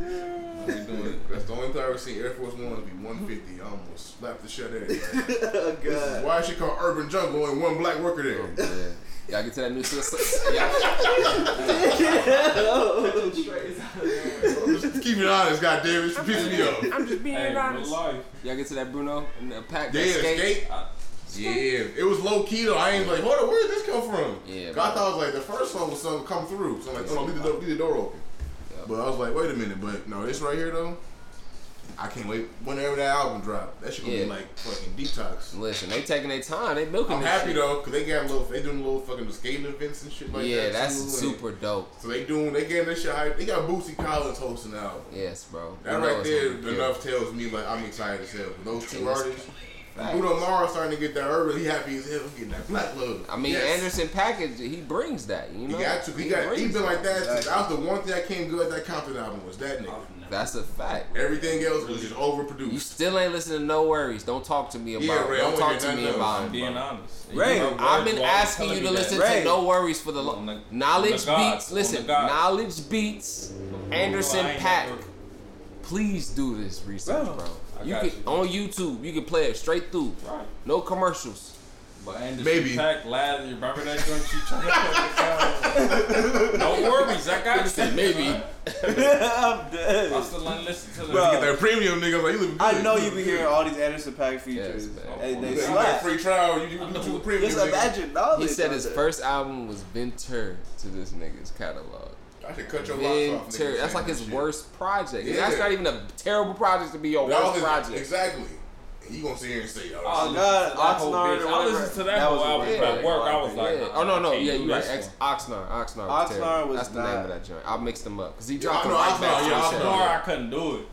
I ain't doing it. That's the only time I ever seen Air Force Ones be one fifty. I almost slapped the shit out of it. oh is why is she called Urban Jungle and one black worker there. Oh. Y'all get to that new system. Yeah. Just keep it honest, goddamn it. It's pissing me off. I'm just being Hey, real honest. life. Y'all get to that Bruno and the pack Yeah, that skate. skate. I- Yeah, it was low key though. I ain't like, hold on, where did this come from? Yeah, I thought it was like the first song was something come through. So I'm like, hold on, leave the door, leave the door open. Yeah. But I was like, wait a minute, but no, this right here though, I can't wait. Whenever that album drop, that shit gonna Yeah. be like fucking detox. Listen, they taking their time. They milking I'm happy shit. though, cause they got a little, they doing little fucking skating events and shit like that. yeah, that's too, and- super dope. So they doing, they getting this shit hype. They got Bootsy Collins hosting the album. Yes, bro. That You right there gonna be good. enough tells me like I'm excited as hell. Those two artists. Facts. Bruno Mars starting to get that urban. He happy as hell. Getting that black love. I mean, Yes. Anderson Package, he brings that. You He know, got to. He got. He been like that. Since, Exactly. that was the one thing that came good at that Compton album was that nigga. That's a fact. Everything else was just overproduced. You still ain't listening to NxWorries. Don't talk to me about. Yeah, it. Ray, I Don't wanna talk to me nothing about else. it. Being honest. Ray, You know, I've been were asking you to listen. Ray. to NxWorries for the lo- On the- Knxwledge on the beats. Listen, Knxwledge beats. Anderson Paak. Please do this research, Bro, bro. I You can you. on YouTube. You can play it straight through. Right. No commercials. But Anderson Maybe. Paak, Lather, you remember that joint she tried to put No worries, I got you. Maybe. I'm I dead. still ain't listen to the Bro. Get that premium nigga. Like you living good. I know you living be hearing all these Anderson Paak features, Yes, man. and they You got slap. free trial. You you you do the premium. Just nigga. imagine knowledge. He said his that. first album was Ventura to this nigga's catalog. I should cut your locks off. Ventura. nigga, That's like his shit. worst project. Yeah. That's not even a terrible project to be your But all worst his- project. Exactly. And you gonna sit here and say, Oh, oh, God, Oxnard I whatever. listened to that, That was whole album weird at thing. work. I was like, yeah. Oh no, no, yeah, do you right. Ex- Oxnard, Oxnard. Oxnard Was terrible. was That's the name of that joint. I mixed them up because he dropped I them right Oxnard, back yeah, the Oxnard. show. Oxnard, I couldn't do it.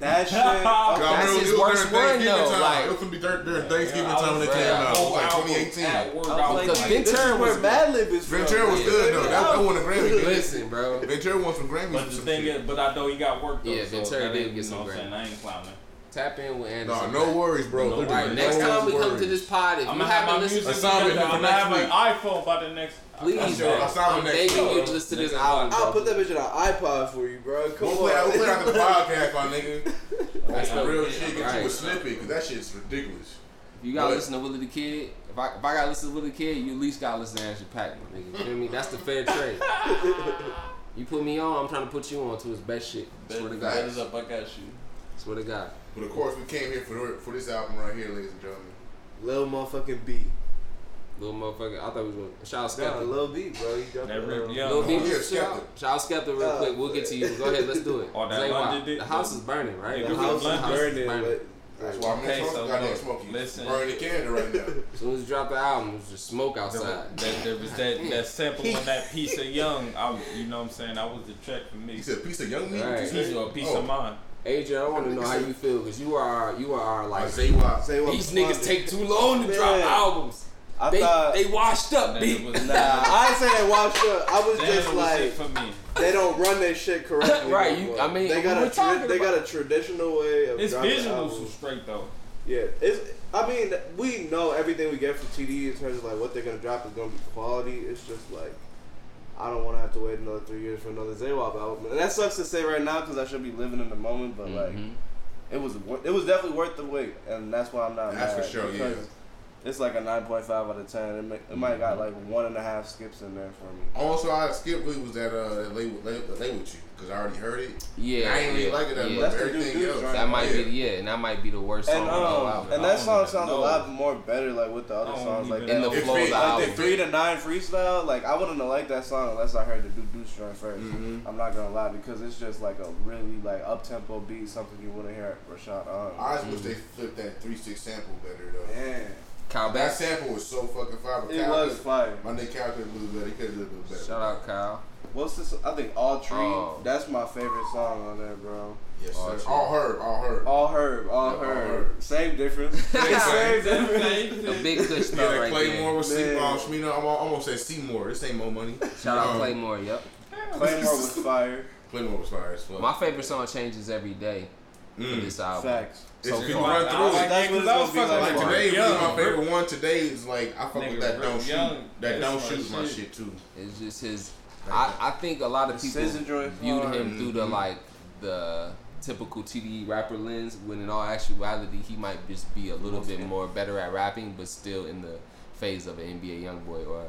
That shit. Okay. I That's remember his worst one, Thanksgiving though, time. like- it was gonna be during, during Thanksgiving Yeah, time when was it came out. It was like 2018. at work, I I was was like, Because like, this Ventura was- Madlib is from. Ventura was Yeah. good though. That, that won a Grammy. didn't? Listen, bro. Ventura won some Grammys. But for the some thing is, but I know he got work though. Yeah, so Ventura did get you some know what I'm saying? I ain't clowning. Tap in with No, Anderson. no Paak. worries, bro. No Literally, All right, next no time we come to this pod, if I'm you gonna have my haven't music listened, Assignment I'm gonna have my iPhone by the next. please, sure. bro. Assignment I'm next begging week. you to listen to this album. I'll put that bitch on an iPod for you, bro. Come We'll on. we'll play after the podcast, my nigga. That's the real shit. Get you a snippet, because that shit's ridiculous. If you gotta But- listen to Willie the Kid, if I if I gotta listen to Willie the Kid, you at least gotta listen to Anderson Paak, my nigga. You feel me? That's the fair trade. You put me on, I'm trying to put you on to his best shit. Swear to God. That is up, I got you. Swear to God. But of course, we came here for for this album right here, ladies and gentlemen. Little motherfucking B. Little motherfucker. I thought we was going to shout out Yeah, Skepta. Lil B, bro. He dropped That a, rip, uh, yeah. Lil B, Oh, yeah, shout Skepta. out- shout out Skepta real quick. We'll get to you. Go ahead, let's do it. Oh, that Zay London Wop, did- The house is burning, right? The Yeah, house London is house is burning. burning. but- That's why I'm Okay, okay, so goddamn look, listen. Burning the candle right now. As soon as you drop the album, it was just smoke outside. that, there was that, that sample on that piece of young. I, you know what I'm saying? That was the track for me. He said, "Piece of young meat." Right. Piece say? of a piece Oh. of mine. Adrian, I want to know how you feel because you are you are our like Say what? Say what these niggas is- take too long to drop albums. I They thought. they washed up, That B. was nah, I ain't saying they washed up. I was That just was like, it for me. they don't run their shit correctly. Right, you- I mean, they got a tra- they got a traditional way of His dropping visuals albums. was straight though. Yeah, it's. I mean, we know everything we get from TD in terms of like what they're gonna drop is gonna be quality. It's just like I don't want to have to wait another three years for another Zaywap album, and that sucks to say right now because I should be living in the moment. But like, Mhm. it was it was definitely worth the wait, and that's why I'm not. That's for sure, because yeah. It's like a nine point five out of ten. It, may, it might got like one and a half skips in there for me. Also, I skip really was that uh that lay, lay, lay with you because I already heard it. Yeah, I ain't really yeah, like it that yeah. much. That's the Everything dude, else, right? That might yeah. be yeah, and that might be the worst song And on the um, album. and that song even sounds a lot more better like with the other songs like In that. the flow of it- the like album. the three to nine freestyle, like I wouldn't have liked that song unless I heard the Duke Deuce joint 1st Mhm. I'm not gonna lie because it's just like a really like up tempo beat, something you wouldn't hear at Rashad on. I just wish they flipped that three six sample better though. Man, Kyle That Bass. sample was so fucking fire. but it Cal was could- fire. My nigga Cal could have better. He could have done a little better. Shout out Kyle. What's this? I think All Tree. Oh. That's my favorite song on there, bro. Yes, All sir. true. All heard, all heard. All Herb, all Yeah, all Herb. Herb. Same difference. Same difference. A big good Yeah, stuff that right Claymore there. was sleep Man. on Smino. I'm almost said Seymour. This ain't more money. Shout out Um, Claymore. Yep. Claymore was fire. Claymore was fire as fuck. My favorite song changes every day for Mm. this album. Facts. It's So if you far. run through it. That's what it's gonna be Like like. today, Young, was my favorite Rip- one. Today is like I fuck with that Rip don't shoot. That that's don't my shoot my shit. shit too. It's just his. I, I think a lot of The people SZA joint viewed hard. him through the Mhm. like the typical TDE rapper lens, when in all actuality he might just be a little bit more better at rapping, but still in the phase of an NBA YoungBoy or.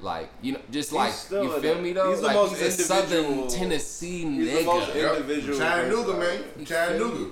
Like you know, just like still you a- feel me though. he's the most he's a Southern individual- Tennessee he's the nigga. most Yep. Individual Chattanooga, man. Chattanooga.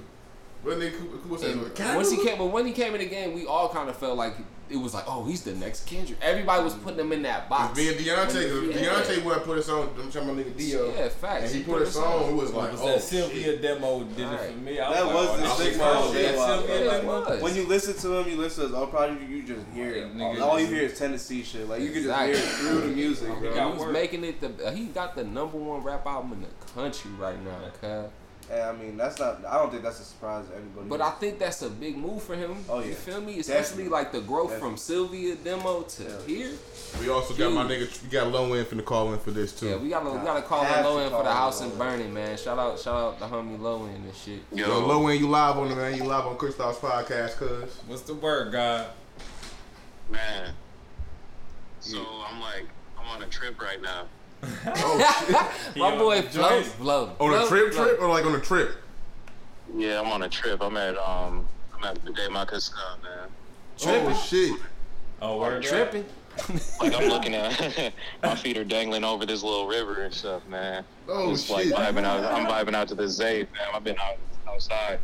Feel me? What nigga Cooper, Cooper said? And once he came, but when he came in the game, we all kind of felt like it was like, oh, he's the next Kendrick. Everybody was putting him in that box. Me and Deontay, When- cause yeah. Deontay would put us on. I'm talking about nigga Dio. Yeah, facts. And he put us on. It was like, was oh that Cilvia shit. demo did it Alright. for me. I That like, was the this stigma shit. That Cilvia demo. When you listen to him, you listen to his Prodigy, you just hear it. Nigga, all, all you hear is Tennessee shit. Like you can just hear it through the music, He bro. He was making it the. He got the number one rap album in the country right now, cuz. And I mean, that's not. I don't think that's a surprise to anybody. But I think that's a big move for him. Oh, You yeah. feel me? Especially Definitely. like the growth Definitely. from Cilvia demo to Yeah. here. We also got my nigga. We got low end the call in for this too. Yeah, we gotta we gotta call have it low to end for the house and burning, man. Shout out shout out the homie low end and shit. Yo, low end, you live on the man. You live on Kristaps podcast, cuz. What's the word, God? Man. So I'm like, I'm on a trip right now. Oh shit. My on boy the flow joint. on a trip, flow. trip, or like on a trip? Yeah, I'm on a trip. I'm at um, I'm at the day my cousin, man. Tripping. Oh shit. Oh, word. Tripping. Like I'm looking at my feet are dangling over this little river and stuff, man. Oh Just like shit. vibing out. I'm vibing out to the Zay, man. I've been out outside.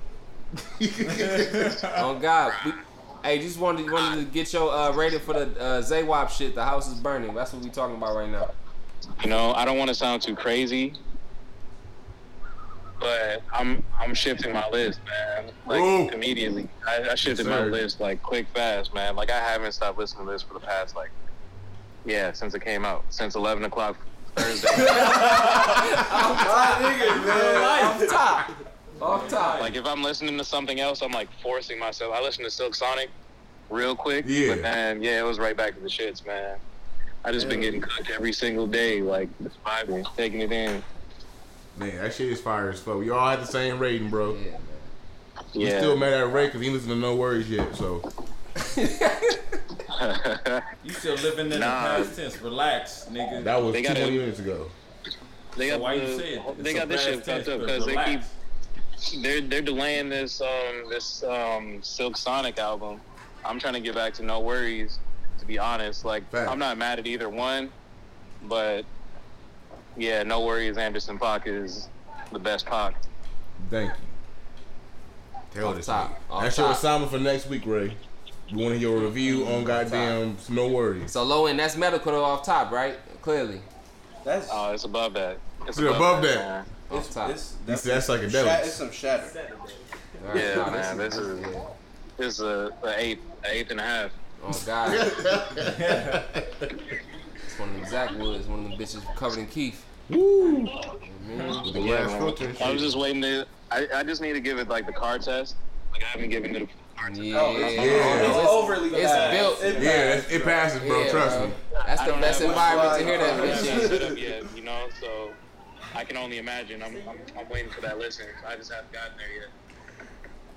Oh God. We, hey, just wanted wanted to get your uh, rating for the uh, Zaywap shit. The house is burning. That's what we talking about right now. You know, I don't want to sound too crazy, but I'm I'm shifting my list, man. Like Ooh. immediately. I, I shifted Yes, my list like quick, fast, man. Like I haven't stopped listening to this for the past like, yeah, since it came out, since 11 o'clock Thursday. My nigga, man. Off top. Off top. like if I'm listening to something else, I'm like forcing myself. I listened to Silk Sonic real quick, Yeah. but man, yeah, it was right back to the shits, man. I just been getting cooked every single day, like just vibing, taking it in. Man, that shit is fire as fuck. We all had the same rating, bro. Yeah, man. We Yeah. still mad at Ray because he listened to NxWorries yet. So You still living in Nah. the past tense. Relax, nigga. that was They two gotta- twenty minutes ago. they so got why the, you say it? they got this shit fucked up because they keep they're they're delaying this um this um Silk Sonic album. I'm trying to get back to NxWorries. To be honest, like Fact. I'm not mad at either one, but yeah, NxWorries. Anderson Paak is the best Pac. Thank you. Tell Off this top. nigga. Off That's your assignment for next week, Ray. You want to hear a review on goddamn No Worries. So low end, that's medical though off top, right? Clearly. That's Oh, it's above that. It's It's above that. man. Off it's, top. it's, He said that's Shat- psychedelics. it's some shatter. All right, Yeah, man, this is- yeah. This is a, a eighth, a eighth and a half. Oh God. it's one of them Zach Woods, one of them bitches covered in kief. Woo! With the Yeah, man. I was just waiting to. I, I just need to give it like the car test. Like I haven't given it a car test. Yeah, Oh, it's, oh, Yeah. it's It's- overly it's fast. built- It Yeah, passes, it, it passes, bro. Yeah, trust bro. me. That's the best environment to hear that bitch haven't in. set up yet, you know. So I can only imagine. I'm, I'm, I'm waiting for that listen. I just haven't gotten there yet.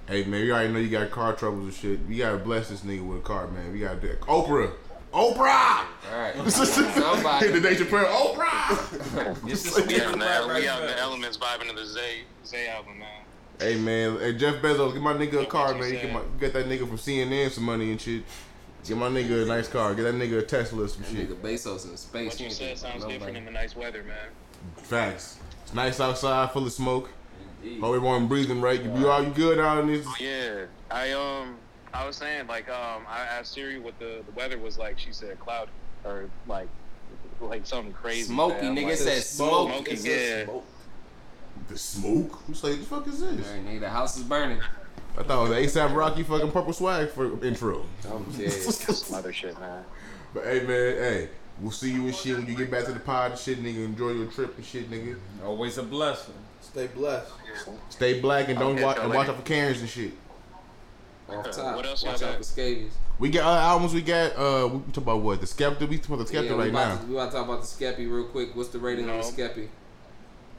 Hey man, you already know you got car troubles and shit. You gotta bless this nigga with a car, man. We gotta do it. Oprah, Oprah. All right. the Somebody. Dave Chappelle, Oprah. This is We out in the, right we out in the elements vibing to the Zay Zay album, man. hey man, hey Jeff Bezos, get my nigga a car, man. Get, my, get that nigga from CNN some money and shit. Get my nigga a nice car. Get that nigga a Tesla some That shit. nigga Bezos in the space. What you said sounds Nobody. different in the nice weather, man. Facts. It's nice outside, full of smoke. Indeed. Hope everyone breathing right. You, you all you good out in this? Yeah, I um, I was saying like um, I asked Siri what the, the weather was like. She said cloudy or like like something crazy. Smoky, man. nigga Like, said smoke. Smoky, It's yeah. smoke. The smoke? Who's like, the fuck is this? All right, nigga, the house is burning. I thought it was ASAP Rocky fucking purple swag for intro. I'm dead. Some other shit, man. But hey man, hey, we'll see you and shit when you get back to the pod and shit, nigga. Enjoy your trip and shit, nigga. Always a blessing. Stay blessed. Stay black and don't Okay, watch so and watch out for Karens and shit. Off top. What else Watch out for scabies. We got other albums. We got uh, we talk about what the Skepta. We talk about the Skepta Yeah, right about now. To, we about to talk about the Skeppy real quick. What's the rating on the No. Skeppy?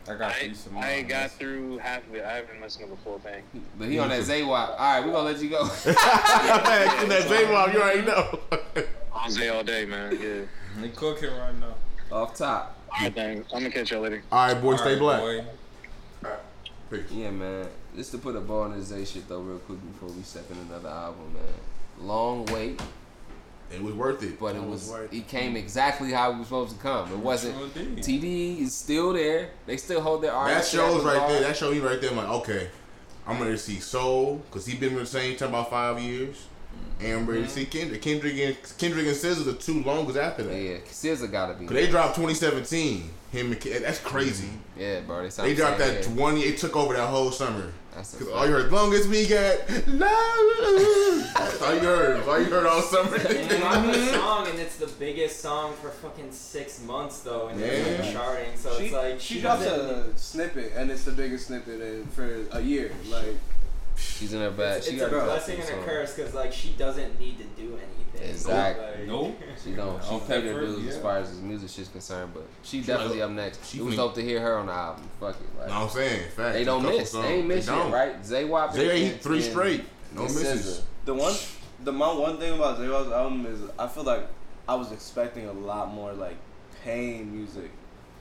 I got I, you some. I uh, got through half of it. I haven't listened to the full thing. But he on that Zaywap. All right, we gonna let you go. Hey, that J-Rob, you already know. All day, all day, man. Yeah. They cooking right now. Off top. All right, thanks. I'm gonna catch y'all later. All right, boy, stay All black. boy. Peace. Yeah, man. Just to put a ball in the Zay shit though, real quick before we step in another album, man. Long wait, It was worth it. but it It was was worth it came exactly how it was supposed to come. It wasn't. True. TD is still there. They still hold their That shows right bar. there. That show you right there. I'm like, okay, I'm ready to see Soul because he been with the same time about five years. And I'm ready to see Kendrick. Kendrick and Kendrick and SZA the two longest after that. Yeah, SZA gotta be. Cause they dropped 2017. Him and Ke- that's crazy. Mm-hmm. Yeah, bro. They, sound They dropped that here. 20. It took over that whole summer. That's Cause all you heard, long as we got love. That's all you heard. That's all you heard all summer. And they dropped the song, and it's the biggest song for fucking six months though, and it's Yeah. like charting. So She, it's like she drops doesn't- a snippet, and it's the biggest snippet in, for a year. Like, She's in her bag. It's, she it's a gotta blessing and a curse because like she doesn't need to do anything. Exactly. Like, Nope. She don't. She Off paid that her first, dues as far as his music shit's concerned, but she She definitely like- up next. she it was clean. dope to hear her on the album. Fuck it. Like, No, I'm saying, fact. they don't miss. songs. They ain't miss don't. yet, right? Zaywap. They and- ain't three and- straight. No and misses. SZA. the one, the my one thing about J-Rock's album is I feel like I was expecting a lot more like pain music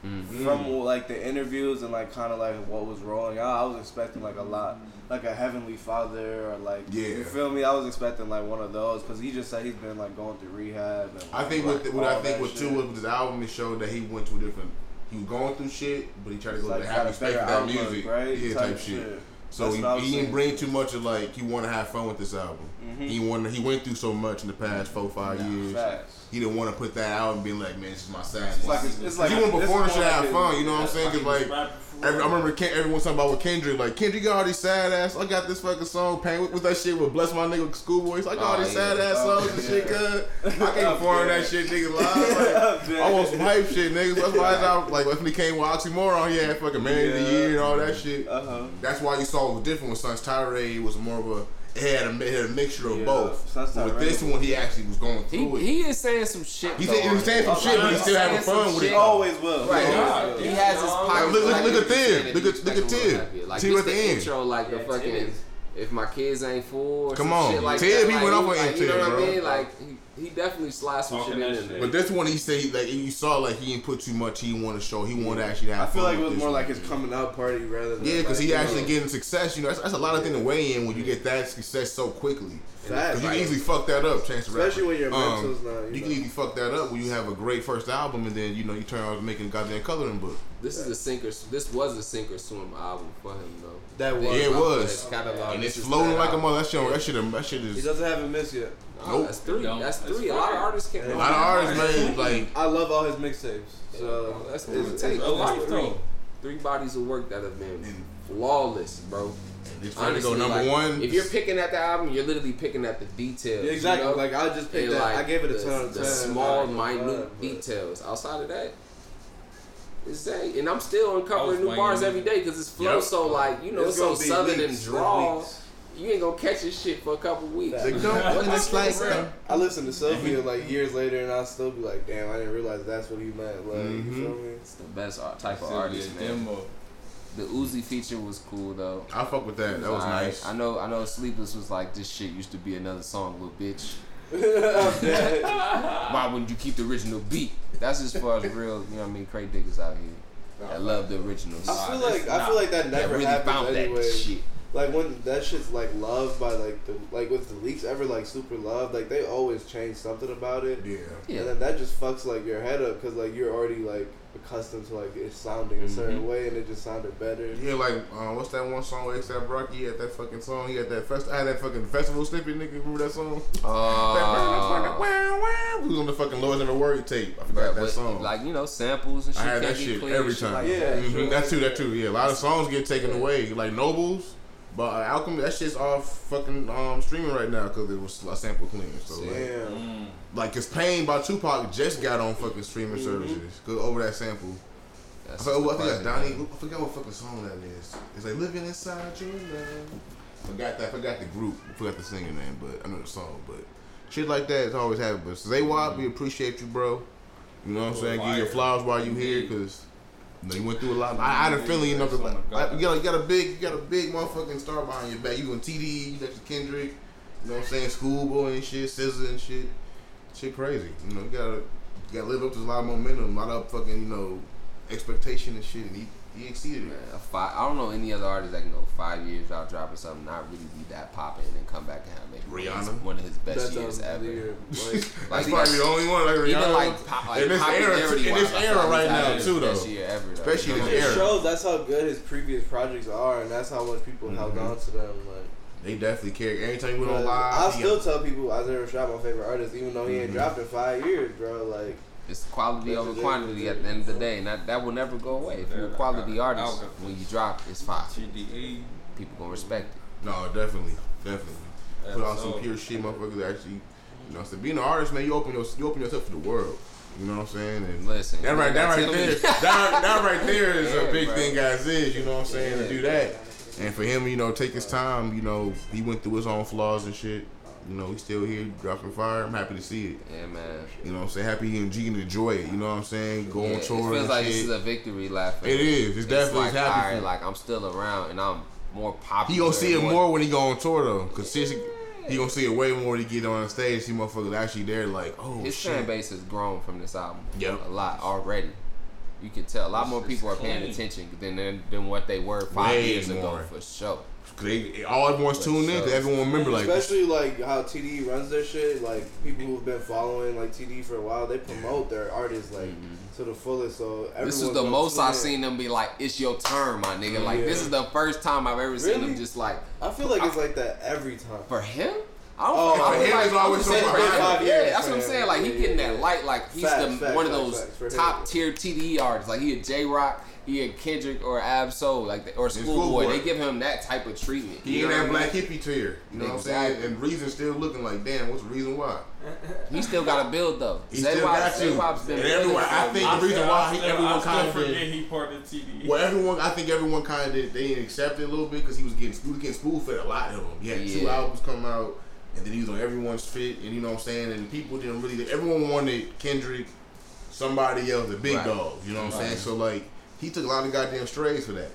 Mhm. from like the interviews and like kind of like what was rolling out. I was expecting like a lot, like a Heavenly Father or like Yeah. you feel me. I was expecting like one of those because he just said he's been like going through rehab. And, I think like, what, what I think that what shit. too was with this album, it showed that he went to a different. He was going through shit, but he tried to go It's like to got happy a space better for that outlook, music, right? yeah, type, shit. So That's he, what I was he didn't bring too much of like he wanted to have fun with this album. Mhm. He wanted he went through so much in the past four five years. Facts. He didn't want to put that out and be like, man, this is my sad. It's like it's, it's like he went this before is to more have like fun. You know what I'm saying? Cause like. Every, I remember Ken, everyone talking about with Kendrick, like Kendrick got all these sad ass. I got this fucking song, pain with, with that shit with bless my nigga schoolboys. I got all Oh, these yeah. sad ass Oh, songs and shit. Good. I can't perform that shit, nigga live. Like, I want some hype shit, niggas. That's why I was like when he came with Oxymoron, he had fucking man of the year and all that shit. Uh huh. That's why you saw it was different with Sun's Tirade was more of a it had a, had a mixture of Yeah, both. Sons But with Tirade this was- one, he actually was going He, through it. he is saying some shit. He though, said- he was saying some oh, shit, but he's still having saying some fun with it. He always will. Right, Yeah. he has his pockets. Look- look- look at was Ted. Look at- was look at expecting Ted. more. Like See this at the the end. intro, like the Yeah, fucking. If my kids ain't full, or Come some on. shit like Ted, that. he like, went off on like, You know what bro. I mean? Like he, he definitely sliced some shit in that there. But this one, he said like you saw like he didn't put too much. He wanted to show. He wanted to actually I feel fun like it was more one. like his coming out party rather than Yeah, because like, he actually know, getting success. You know, that's, that's a lot of thing to weigh in when you get that success so quickly. Facts. Because you can easily fuck that up, Chance the Rapper. Especially when your Um, mental's not. You, You know. can easily fuck that up when you have a great first album and then you know you turn out making a goddamn coloring book. This is a sinker. This was a sink or swim album for him though. That was. Yeah, it Think about was. His catalog. and This it's is floating that like a album. mother. That shit, that shit, that shit He doesn't have a miss yet. Nope. Oh, that's three. No, That's that's three. A lot of artists can't. A lot of artists made like I love all his mixtapes. So That's it's- what it it's takes. life, three. Three bodies of work that have been flawless, bro. it's to go Honestly, number like, one. If you're picking at the album, you're literally picking at the details. Yeah, exactly. You know? Like I just picked And, that. like, I gave it a the, ten out of the ten. small, Like, minute uh, but- details. Outside of that, it's Zay, and I'm still uncovering new bars every day because it's flow Yep. so like you know It's so gonna southern and weeks, draw. weeks. You ain't gonna catch this shit for a couple weeks. They don't- and it's like, uh, I listen to Cilvia like years later, and I still be like, damn, I didn't realize that's what he meant. Like, Mhm. you feel me? It's the best art, type of artist, man. demo. The Uzi feature was cool though. I fuck with that. That was alright. nice. I know. I know. Sleepless was like this shit used to be another song, little bitch. Why wouldn't you keep the original beat? That's as far as real. You know what I mean? Crate diggers out here I love the originals. I feel like I feel like that that never really happens found anyway. that shit. Like when that shit's like loved by like the like with the leaks ever like super loved, like they always change something about it. yeah. Yeah. And then that just fucks like your head up because like you're already like accustomed to like it sounding a certain Mhm. way and it just sounded better. Yeah, like uh, what's that one song with ASAP Rocky? He had that fucking song. He had that fest. I had that fucking festival snippet. Nigga, remember that song? Uh, Wow, wow. Who's on the fucking Lords Never Worry tape? I forgot but, that song. like you know samples and shit I had that shit clear, every shit time. like Yeah. that. Mhm, That too, that too. Yeah, a lot of songs get taken away, like Nobles. But uh, Alchemy, that shit's off fucking um, streaming right now because it was a sample clean. So like, Damn. Mm. like, cause Pain by Tupac just got on fucking streaming Mhm. services 'cause over that sample. I, That's forgot, just I think that's Donnie. classic, I forgot what fucking song that is. It's like living inside your love. Forgot that. Forgot the group. Forgot the singer name, but I know the song. But shit like that is always happening. But Zaywab, we appreciate you, bro. You know what I'm saying? Give your Fire. flowers while you here, cause you, know, you went through a lot. I, I had a feeling, you know, 'cause, oh like, I- you got, you got a big, you got a big motherfucking star behind your back. You and TD, you got your Kendrick. You know what I'm saying? Schoolboy and shit, SZA and shit. Shit crazy. You know, you gotta, you gotta live up to a lot of momentum, a lot of fucking, you know, expectation and shit, and he, he exceeded Man, it. a five, I don't know any other artist that can go five years without dropping something, not really be that popping, and then come back and have make one of his- Rihanna? one of his best That's years ever. weird. Like, That's Like, probably the only one. Like Even Rihanna. like, pop, like in this era, popularity in this wise, I era like right now too, his best though. year ever, though. Especially You know this it era. shows that's how good his previous projects are, and that's how much people held Mhm. on to them. Like, They definitely care. Anytime you went on But live, I'll still got- tell people Isaiah Rashad my favorite artist, even though he ain't Mhm. dropped in five years, bro. Like, It's quality That's over quantity at the end of the day, and that, that will never go away. If you're a quality artist, when you drop, it's fire. GDE. People gonna respect it. no, definitely, definitely. Put out some pure shit, motherfuckers. That actually, you know, what I'm saying being an artist, man, you open your, you open yourself to the world. You know what I'm saying? And Listen, that right, that right there, that, that right there is Yeah, a big bro. thing, guys. Is you know what I'm saying Yeah, to do that, and for him, you know, take his time. You know, he went through his own flaws and shit. You know, he's still here dropping fire. I'm happy to see it. Yeah, man. You know what I'm saying? Happy he and G can enjoy it. You know what I'm saying? Go Yeah, on it tour feels like shit. this is a victory lap. for It him. is. It's definitely like, happy alright, for like I'm still around and I'm more popular. He gonna see it and more when he go on tour though, cause seriously, he gonna see it way more when he get on stage. See motherfuckers actually there, like, oh His shit. fan base has grown from this album. Yep. a lot already. You can tell a lot It's more just people are paying attention than than, than what they were five Way years ago for sure. Cause they, all everyone's tuned in. Cause everyone remember like, especially like how TD runs their shit. Like people who've been following like TD for a while, they promote their artists like to the fullest. So Mm-hmm. This is the most I've in. seen them be like, "It's your turn, my nigga." Like this is the first time I've ever seen them just like I feel like it's like that every time. for him. I don't. Oh, I for him, like, it's always I'm so saying far for behind. him, Five Yeah, years that's what I'm saying. Like he getting yeah, that yeah. light. Like he's Facts, the facts, one of those facts, top tier TDE artists. Like he a J Rock, he a Kendrick or Ab Soul, like or Schoolboy. Schoolboy. They give him that type of treatment. he You in that black hippie tier. You know what I'm saying? And reason still looking like, damn, what's the reason why? He still got to build though. He still got to. Zay-Wob's been And everyone- for I a think minute. the reason why he- everyone kinda forget did- he part of TDE. Well, everyone, I think everyone kind of did. They didn't accept it a little bit because he was getting he was getting spool fed a lot of them. He had two albums come out, and then he was on everyone's fit, and you know what I'm saying. And people didn't really. Everyone wanted Kendrick, somebody else, the big Right. dogs. You know what I'm saying? So like, he took a lot of goddamn strays for that.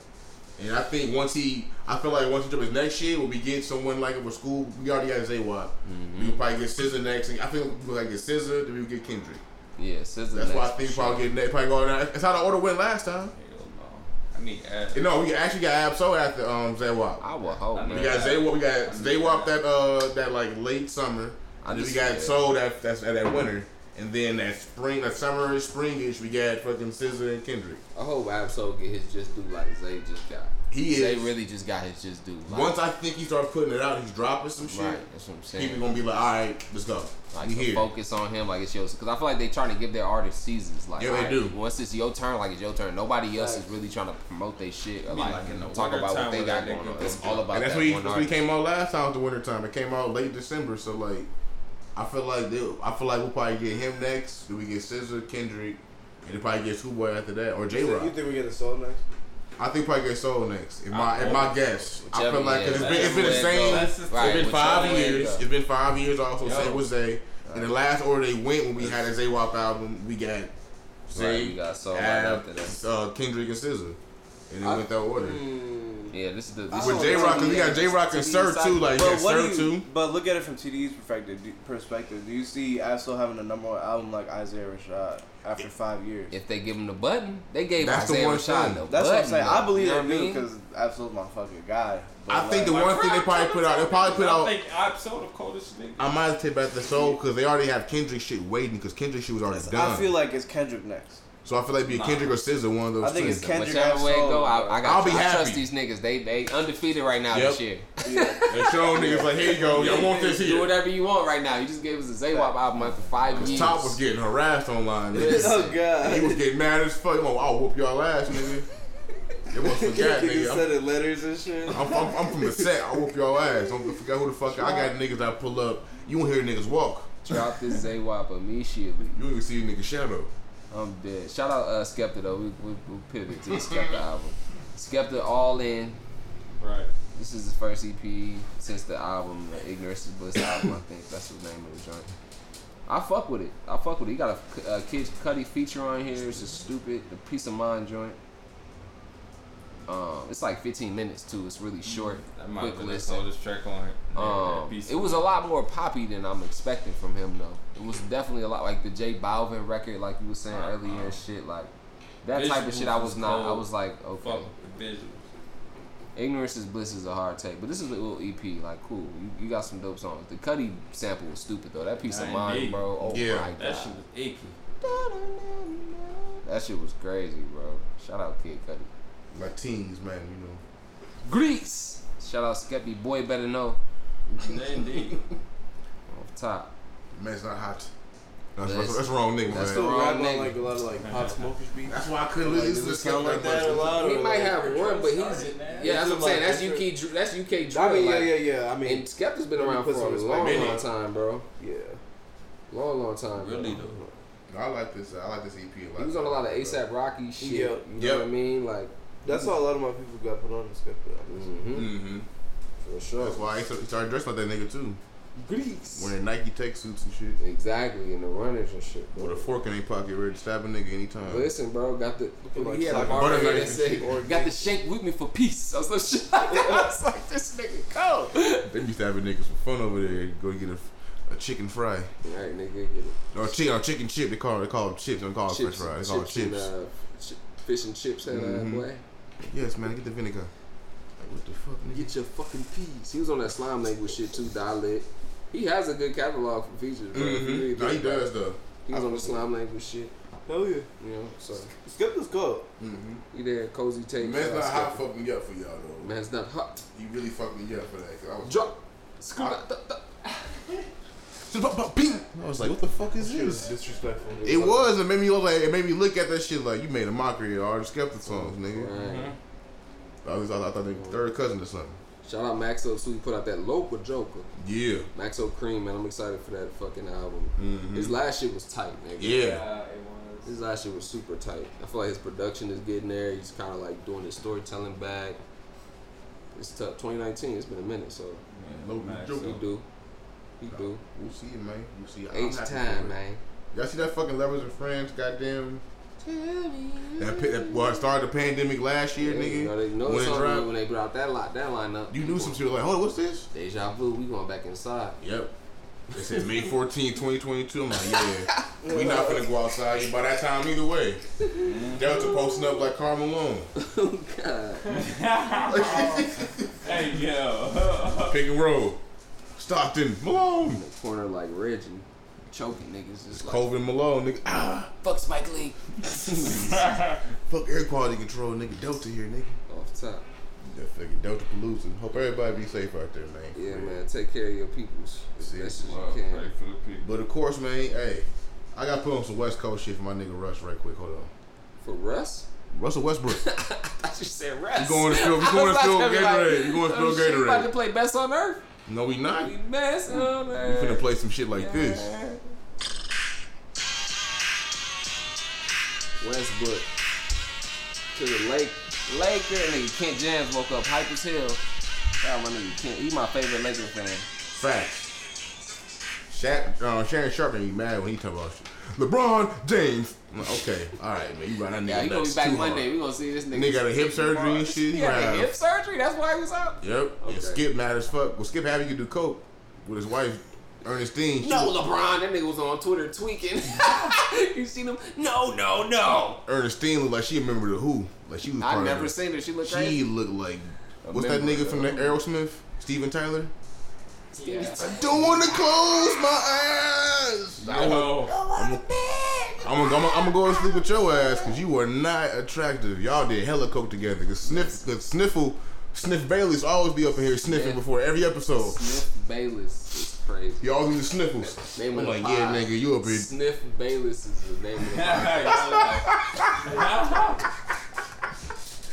And I think once he, I feel like once he drop his next shit, when we get someone like him for school, we already got Zaywap. Mm-hmm. We will probably get SZA next, and I think we'll like get SZA, then we will get Kendrick. Yeah, SZA. That's why I next think for probably get getting they probably going down. That's how the order went last time. Hell no. I need ass. You know, we actually got Ab Soul after um Zaywap. I would hope, man. We got Zaywap. We got Zaywap that uh that like late summer. I And then we just- got yeah. Soul that that's at that winter. And then that spring, that summer, springish, we got fucking SZA and Kendrick. I hope Ab Soul get his just do like Zay just got. He They is. really just got his just due. Like, Once I think he starts putting it out, he's dropping some shit. right, that's what I'm saying. People gonna be like, all right, let's go. like we to here. focus on him, like it's yours. Because I feel like they trying to give their artists seasons. Like, Yeah, they alright, do. Once it's your turn, like it's your turn. Nobody else is really trying to promote their shit or like, like in the talk about what they got going on. It's all about And that's that what he, one that's what he came out last time, the winter time. It came out late December, so like, I feel like they, I feel like we'll probably get him next. Do we get SZA, Kendrick, and then probably get Schoolboy after that, or J You think we get the soul next? I think probably get Soul next. In my, in my guess, I feel like because it's been, it's been the whichever way it same. goes. Right, It's been five years. goes. It's been five years. Also, Yo. same with Zay. In the last order they went when we had a Zaywap album, we got Zay, Right, we got Soul right after that. uh, Kendrick, and SZA, and it I- went that order. Mm. Yeah, this is the. This With is J Rock. because we got J Rock and Sir too. Like, But yeah, what Sir do you, too. but look at it from TD's perspective. Do, perspective, do you see Ab Soul having a number one album like Isaiah Rashad after five years? If they give him the button, they gave That's the Isaiah one Rashad thing. the That's what I'm saying. though. I believe You know they what I do mean? because Ab Soul's my fucking guy. But I think the one thing they probably put out, they probably put I out. think Ab Soul the coldest nigga. I might take back the soul because they already have Kendrick shit waiting because Kendrick shit was already done. I feel like it's Kendrick next. So I feel like it'd be a Nah. Kendrick or SZA, one of those I think two. it's Kendrick Whichever way it go, I, I got. I'll be I trust these niggas. They they undefeated right now Yep. this year. Yeah. They showing niggas like, here you go, I want this Do whatever you want right now. You just gave us a Zaywap album after five Cause years. Top was getting harassed online. nigga. Oh god. He was getting mad as fuck. Oh, I'll whoop y'all ass, nigga. It was forgot, Niggas nigga. I'm, sending letters and shit. I'm, I'm, I'm from the set. I'll whoop y'all ass. Don't forget who the fuck I got. Niggas that pull up. You won't hear niggas walk. Drop this Zaywap immediately. You don't even see a nigga shadow. I'm dead. Shout out uh, Skepta though. We we, we pivoted to the Skepta album. Skepta all in. Right. This is his first EP since the album, the Ignorance is Bliss album. I think that's the name of the joint. I fuck with it. I fuck with it. He got a, a Kid Cudi feature on here. It's just stupid. The Peace of Mind joint. Um, it's like 15 minutes too. It's really short. That might Quick have been the listen. track on it. Um, it was a lot more poppy than I'm expecting from him though. It was definitely a lot like the J Balvin record, like you were saying Uh-huh. earlier and shit. Like that type of shit, I was was not. I was like, okay. Fuck the visuals. Ignorance is Bliss is a hard take, but this is a little EP. Like, cool. You, you got some dope songs. The Cuddy sample was stupid though. That piece of mind, indeed. bro. Oh Yeah. my That god. shit was icky. That shit was crazy, bro. Shout out Kid Cudi. My teens, man, you know. Greece. Shout out Skeppy. Boy better know. Indeed. Off top. Man's not hot. That's, That's- that's, that's wrong nigga, that's man. the Still wrong rap on nigga. like a lot of like hot smokers beats. That's why I couldn't Like, listen does to it sound like that a lot? He might have one, but he's man. yeah. That's what I'm saying. That's UK. Dr- That's UK. Drill. I mean, yeah, yeah, yeah. I mean, And Skepta's been around for a long, long time, bro. yeah. Long, long time. bro. Really though. I like this. I like this EP a lot. He was on a lot of ASAP Rocky shit. Yeah. You know Yep. what I mean? Like, That's how a lot of my people got put on the Skepta. mm-hmm, Mm-hmm. for sure. That's why he started dressing like that nigga too. Grease. Wearing Nike tech suits and shit. Exactly, and the runners and shit. Bro. With a fork in their pocket, ready to stab a nigga anytime. Listen, bro, got the like he had a butter knife said, and "Got the shake with me for peace." I was like, shit like. I was like, this nigga cold. They be stabbing niggas for fun over there. Go get a, a chicken fry. All right, nigga, get it. Or chicken, or chicken chip. They call it, they call them chips. They don't call it french fries. They call it and, chips. uh, ch- fish and chips, and uh, boy. Yes, man. Get the vinegar. Like, what the fuck, nigga? Get your fucking peas. He was on that slime language shit too, Dialect. He has a good catalog for features, bro. If you really Mm-hmm. No, he does though. He was on the slime language shit, Hell yeah. you know. So Skepta's cold. Mm-hmm. he there, cozy take. Man's shout not hot Skepta. fucked me up for y'all though. Man's not hot. He really fucked me up for that. 'cause I was Drop. Screw I- was like, what the fuck is Shit was this? disrespectful. It was. It made me look like. It made me look at that shit like you made a mockery of all the skeptic songs, nigga. Right. I, was, I, thought they were third cousin or something. Shout out Maxo too. He put out that local Joker. Yeah. Maxo Kream, man. I'm excited for that fucking album. Mhm. His last shit was tight, nigga. Yeah. Yeah, it was. His last shit was super tight. I feel like his production is getting there. He's kind of like doing his storytelling back. It's tough. 2019. It's been a minute, so Local Max, Joker. he do. He do. We'll see it, man. We'll see. I'm H time, man. Y'all see that fucking Lovers and Friends? Goddamn. That, pi- that well, it started the pandemic last year, Yeah, nigga. You know, they know when it dropped. when they brought that lot, that lineup. You knew some shit like, hold on, what's this? Deja vu. We going back inside. Yep. They said May 14, 2022. I'm like, yeah, we not gonna go outside by that time either way. Delta posting up like Karl Malone. oh God. Hey yo. Pick and roll. Stockton, Malone. In the corner like Reggie, choking niggas. Just like Colvin Malone, nigga. Ah, fuck Spike Lee. fuck air quality control, nigga. Delta here, nigga. Off top. Just fucking Delta Palooza. Hope everybody be safe out there, man. Yeah, man. Take care of your peoples as See, best as you can. pray for the people. But of course, man, hey, I got to put on some West Coast shit for my nigga Russ right quick. Hold on. For Russ? Russell Westbrook. I thought you said Russ. You going to spill- you I going to was spill about be Gatorade. You going to oh, spill shit, you about Gatorade. to play Best on Earth? no, we not. We best on earth. We Earth. finna play some shit like this. Westbrook to the Lake Laker nigga Kent Jams woke up hype as hell. Shout out my nigga Kent. He my favorite Laker fan. Facts. Shaq, uh, Shannon Sharpe me mad when he talk about shit. LeBron James. Okay, all right, man, you run that nigga Yeah, he gonna be back Monday. hard. We gonna see this nigga. Nigga got a hip surgery and shit. He had a hip surgery. That's why he was out. Yep. Okay. And Skip mad as fuck. Well, Skip he could do coke with his wife Ernestine. She No, was- LeBron. That nigga was on Twitter tweaking. you seen him? No, no, no. Ernestine looked like she remembered the Who. Like she was. I never of seen her. She looked She crazy. looked like. A What's that nigga from the the- Aerosmith? Steven Tyler. Yeah. I don't want to close my eyes. I want- No. I'm gonna, I'm gonna, I'm gonna go to sleep with your ass because you are not attractive. Y'all did hella coke together. Cause sniff, cause sniffle, sniff Bayless always be up in here sniffing Yeah. before every episode. Sniff Bayless is crazy. He always need the sniffles. Name I'm of the like, pod. yeah, nigga, you up here. Sniff Bayless is the name of the pod.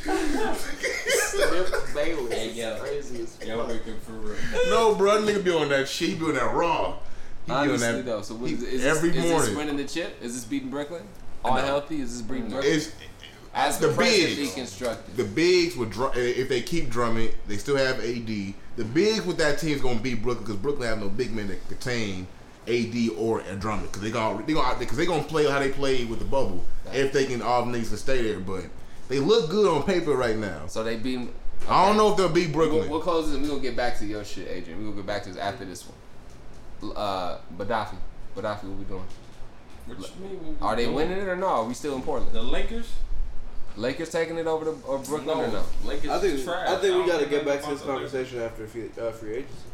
Sniff Bayless. Hey, is yo. Crazy as Yo, fuck. wicked for real. No, bro, that nigga be on that shit. He be on that raw. He be on Honestly that though, so what he- is, is every this, Is morning. this winning the chip? Is this beating Brooklyn? All No. healthy? Is this beating Brooklyn? It's As the the bigs. constructed. the bigs with drum if they keep drumming, they still have AD. The bigs with that team is gonna beat Brooklyn because Brooklyn have no big men that contain AD or a Drummond because they gonna they gonna because they gonna play how they played with the bubble if they can all niggas to stay there. But they look good on paper right now. So they beat. I don't know if they'll beat Brooklyn. We'll, we'll close this and we're gonna get back to your shit, Adrian. We're gonna get back to this after this one. Uh, Gaddafi. Gaddafi, what we doing? What you mean? What we Are they winning it or no? Are we still in Portland? The Lakers? Lakers taking it over to or Brooklyn or no? Lakers I think trash. I think we got to get back to this about the Lakers. conversation after free, uh, free agency.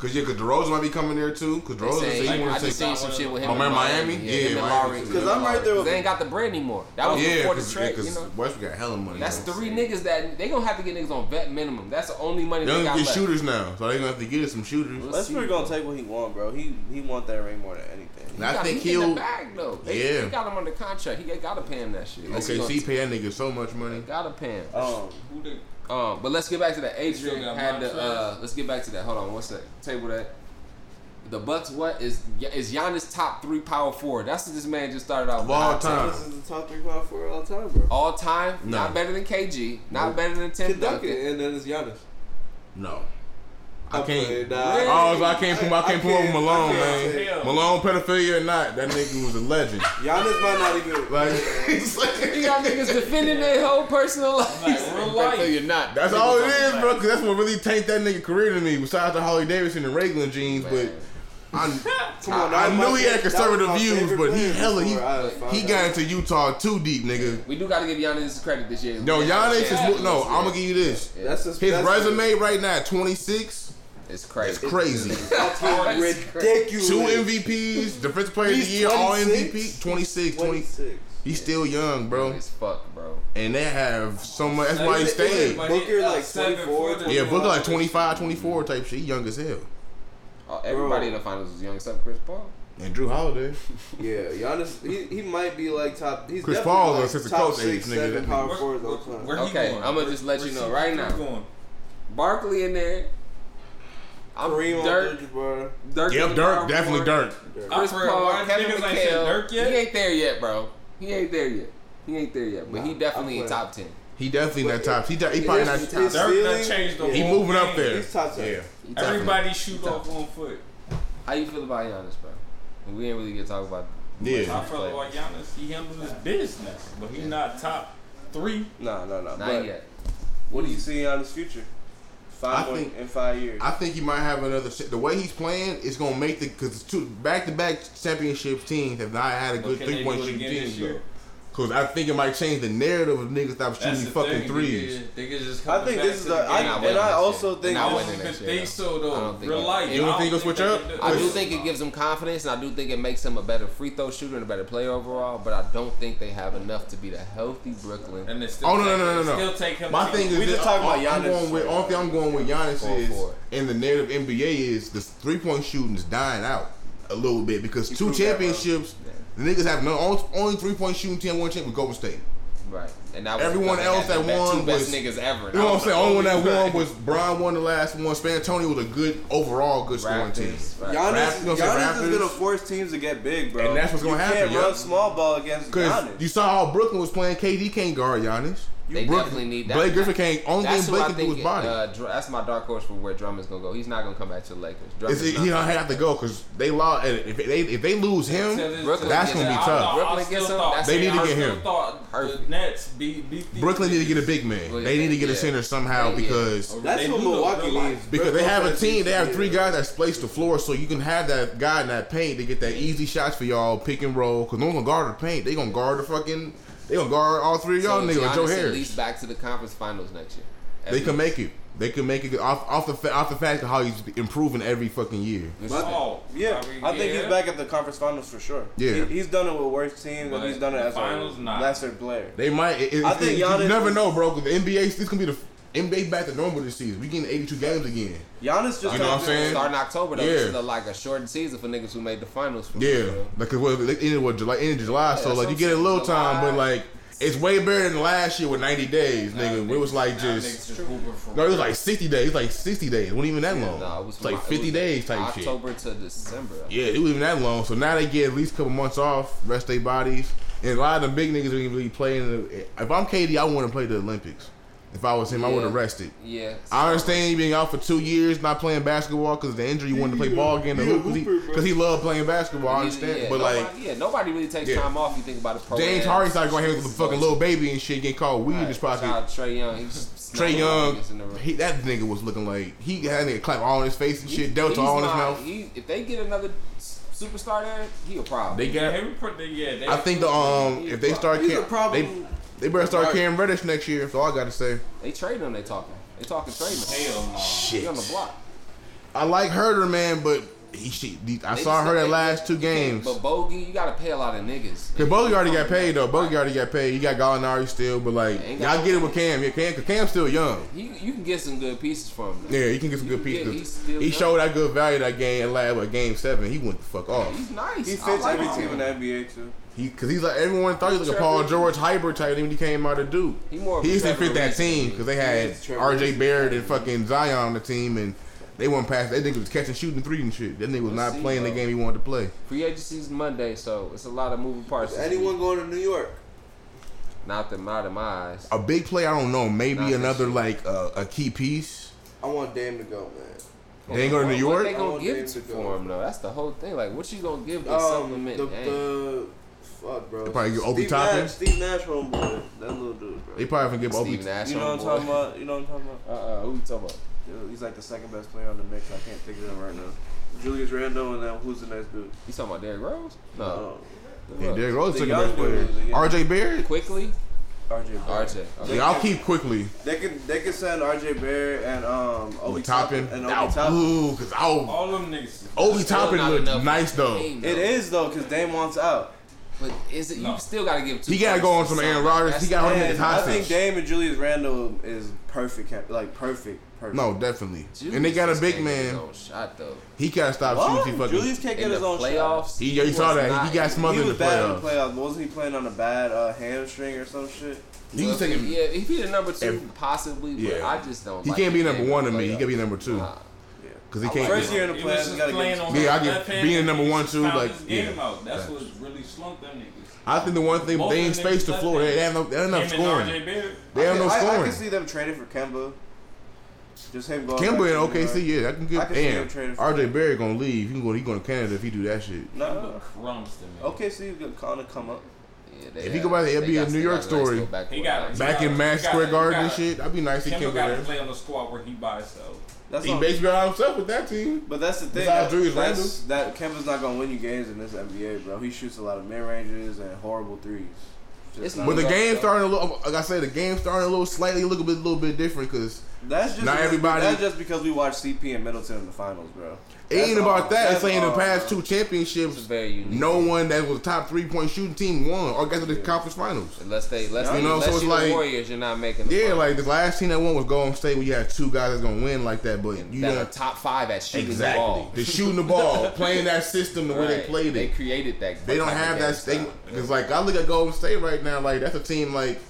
Cause yeah, cause DeRozan might be coming there too. Cause They DeRozan say- said he I want to take. seen some shit with him. Oh, man, Miami? Yeah, Yeah, him Miami. Because I'm right there with- They ain't got the bread anymore. That was Yeah, before the cause, trade. cause You know, Westbrook got hella money. that's though. three niggas that they gonna have to get niggas on vet minimum. That's the only money They they don't got get left. shooters now, so they gonna have to get some shooters. Let's Westbrook see. gonna take what he want, bro. He he want that ring more than anything. He I got, think he in he'll- the bag though. They, Yeah. they got him under contract. He gotta pay him that shit. Unless he Okay, gonna- see, pay that nigga so much money. Gotta pay him. Um, Who they? Um, but let's get back to that. still Adrian had the. Uh, let's get back to that. Hold on, one sec. Table that. The Bucks. What is is Giannis top three power forward? That's what this man just started out. Of with. all time. this is the top three power forward all time, bro. All time. No. Not better than KG. Not Nope. better than Tim Kid Duncan, Duncan. and then it's Giannis. No, I I'm can't. playing, nah. Really? Oh, so I can't put I can't put over I Malone, can't man. say- Hell. Malone pedophilia or not, that nigga was a legend. Giannis might not even. Like, it's You got niggas defending their whole personal life. Like, real life. You're not. that's all it is, bro. Cause that's what really tanked that nigga career to me. Besides the Holly Davidson and Wrangler jeans, but I, Come on, I that was knew he had favorite- that was conservative views, but he hella he before I found he got into Utah too deep, nigga. We do got to give Giannis credit this year. No, Giannis is Yeah. mo- no. I'm gonna give you this. Yeah. That's just, His that's resume right now, 26. It's crazy. It's crazy. That's ridiculous. Two MVPs, defensive player of the He's year, all 26? MVP, 26, 20. 26. He's still young, bro. As fuck, bro. And they have so much. That's why he is stayed. is it- but he- Booker, uh, like, seven 24. Yeah, Booker like 25, 24 type shit. He young as hell. Oh, everybody in the finals was young except Chris Paul. And Jrue Holiday. Yeah, Giannis, he, he might be like top. He's Chris definitely Paul, like assistant top coach six, age, nigga, seven that power Where- forwards all where- time. where Okay, going? I'ma just let you know right now. going? Barkley in there. I'm Kareem on Dirk. Dirk, bro. Dirk. Yep, Dirk. Definitely forward. Dirk. Chris heard Paul, why Kevin niggas ain't said Dirk yet? He ain't there yet, bro. He ain't there yet. He ain't there yet, but he definitely in top ten. He definitely in that top. He, he probably not. Top. his Dirk done ceiling- changed the yeah. He whole moving up there. He's top ten. Yeah. He definitely- Everybody shoot top off one foot. How you feel about Giannis, bro? We ain't really get to talk about. Yeah. I feel like Giannis, he handled his business, but he's not top three. No, no, no. Not but yet. What do you see on his future? Five I think- in five years. I think he might have another. The way he's playing, it's gonna make the because two back to back championship teams have not had a Cause I think it might change the narrative of niggas stop shooting fucking thing, threes. Niggas, just I think this is the, I, and, I also think I don't even think so though. Real life, you don't think it'll switch up? I do think it gives them confidence, and I do think it makes them a better free throw shooter and a better player overall. But I don't think they have enough to be the healthy Brooklyn. And it's still oh no no no no no. Still take him. My thing is we just talking about Giannis. I'm going with, only thing I'm going with Giannis is, and the narrative NBA is the three point shooting is dying out a little bit because two championships the niggas have no only, three point shooting team won championship with Golden State. Right, and that was everyone else that, won two best was, niggas ever. You know what I'm saying? Only one that won was Brian won the last one. San was a good overall good scoring Raptors, team. Right. Giannis, Raptors, Giannis is gonna force teams to get big, bro. And that's what's gonna happen. You can't yep. run small ball against Giannis. You saw how Brooklyn was playing. KD can't guard Giannis. They Brooke, definitely need that. Blake Griffin can't. Only that's thing Blake can do is body. Uh, that's my dark horse for where Drummond's gonna go. He's not gonna come back to the Lakers. Drummond's he don't have to go because they lost. If they if they lose him, Brooklyn that's gonna be tough. Thought, Brooklyn gets him. They need to get him. The Nets beat, beat Brooklyn need to get a big man. Well, they need to get yeah. a center somehow yeah. because that's what Milwaukee needs. Because they have a team. They have three guys that splace the floor, so you can have that guy in that paint to get that easy shots for y'all pick and roll. Because no one gonna guard the paint. They gonna guard the fucking they gonna guard all three of y'all so niggas. Joe Harris at least back to the conference finals next year. They least. can make it. They can make it off, off the off the fact of how he's improving every fucking year. Oh yeah, I, mean, I think yeah. he's back at the conference finals for sure. Yeah, he, he's done it with worse teams, but he's done it as finals, a lesser player. They might. It, I it, think Giannis you never know, bro. The NBA this can be the NBA back to normal this season. We getting 82 games again. Giannis just you know what I'm saying? starting October though. Yeah. This is a, like a shortened season for niggas who made the finals. For yeah, because like well, it ended what July, ended July, yeah, so like you get a little July. time, but like it's way better than last year with 90 days, nigga. Nah, it was like nah, just, just no, it was like 60 days, like 60 days. It wasn't even that long. Nah, it was it's like 50 was days type October shit. October to December. Yeah, it wasn't even that long. So now they get at least a couple months off, rest their bodies, and a lot of the big niggas are even playing. If I'm KD, I want to play the Olympics. If I was him, yeah. I would have rested. Yeah. I understand him being out for two years, not playing basketball because the injury. You wanted to play ball again because he, he loved playing basketball. I understand, yeah, but nobody, like, yeah, nobody really takes yeah. time off. You think about it. Pro James Harden started going here with a fucking little baby and shit, getting called weed right. in his pocket. Trae Young, he's Trae Young, he, that nigga was looking like he had a clap all on his face and he, shit, Delta all in his mouth. He, if they get another superstar there, he a problem. They got. him. yeah, they, I think the um, if they start, he's a problem. They, they better start Cam Reddish next year. That's all I gotta say. They trading. They talking. They talking trading. Hell no. Shit. He on the block. I like Huerter, man, but he, I they saw her the last two games. But Bogey, you gotta pay a lot of niggas. Cause Bogey already got paid though. Bogey already got paid. He got Gallinari still, but like y'all get it with Cam. Yeah, Cam, cause Cam's still young. He, you can get some good pieces from him. Yeah, you can get some you good pieces. Get, he showed that good value that game at like game seven. He went the fuck off. He's nice. He fits like every team in the NBA too. He, cause he's like everyone thought he was like a Paul George hybrid type when he came out of Duke. He more. He used to fit that team because they had R.J. Barrett and fucking Zion on the team and they weren't passing. They nigga was catching, shooting three and shit. Then they was not see, playing bro. the game he wanted to play. Free agency's Monday, so it's a lot of moving parts. Is anyone week. going to New York? Not them, of my eyes. A big play, I don't know. Maybe not another like uh, a key piece. I want Dame to go, man. They ain't going to New York. What they gonna give to for him though? That's the whole thing. Like, what you gonna give um, supplement? The, the, fuck, bro. They probably give Obi Toppin. Nash, Steve Nash homeboy, that little dude, bro. They probably gonna give Steve Obi. Nash you know what I'm talking about? You know what I'm talking about? Uh, uh-uh, who you talking about? He's like the second best player on the mix. I can't think of him right now. Julius Randle and then who's the next dude? You talking about Derrick Rose? No. no. Yeah, Derrick Rose the second best player. RJ Barrett? Quickley? RJ Barrett. RJ. Yeah, I'll keep Quickley. They could they can send RJ Barrett and um Obi Toppin and Obi Toppin. Ooh, cause I'll, all them niggas. Obi Toppin nice though. Game, though. It is though, cause Dame wants out. But is it? No. You still got to give. Two he got to go on some Aaron Rodgers. He got to in his hot I think Dame and Julius Randle is perfect. Like perfect. No, definitely. Julius and they got a big man. Shot though. He can't stop what? shooting. He fucking. Julius can't get in his own playoffs. He, saw that. Not, he got smothered he was in the bad playoffs. In playoffs. Wasn't he playing on a bad uh, hamstring or some shit? He well, was taking. Yeah, if he the number two, if, possibly. Yeah. I just don't. He like can't be number one to me. He can be number two. Nah. Cause he can't. First year in the playoffs, gotta get. Yeah, I get being number one too. Like, yeah. That's what's really slumped them niggas. I think the one thing Both they ain't space the floor. They have no, they have enough scoring. They have no scoring. I, I can see them trading for Kemba. Just him going. Kemba in OKC, yeah, I can get. I can damn, RJ Barry gonna leave. He can go. He going to Canada if he do that shit. No, crumbs to me. OKC is gonna kind of come up. Yeah, if he go by the NBA New York story. Back, he got, back in Mass Square Garden and shit. That'd be nice. He can play on the squad where he by himself. That's he basically on himself with that team. But that's the thing. That Kevin's not gonna win you games in this NBA, bro. He shoots a lot of mid ranges and horrible threes. It's But the Yeah. game starting a little, like I said, the game starting a little slightly, a little bit, a little bit different because That's just Not because- everybody- That's just because we watched CP and Middleton in the finals, bro. It ain't about all. that. It's That's saying in the past two championships, It's very unique. no one that was a top three point shooting team won or got to the conference finals. Unless they, unless You they, know, unless so it's like- Warriors, you're not making. The Yeah, finals. like the last team that won was Golden State, where you had two guys that's gonna win like that, but you that are don't top five at shooting exactly. the ball. They're shooting the ball, playing that system the way they played it. They created that. They don't have that. They. Cause like I look at Golden State right now, like that's a team like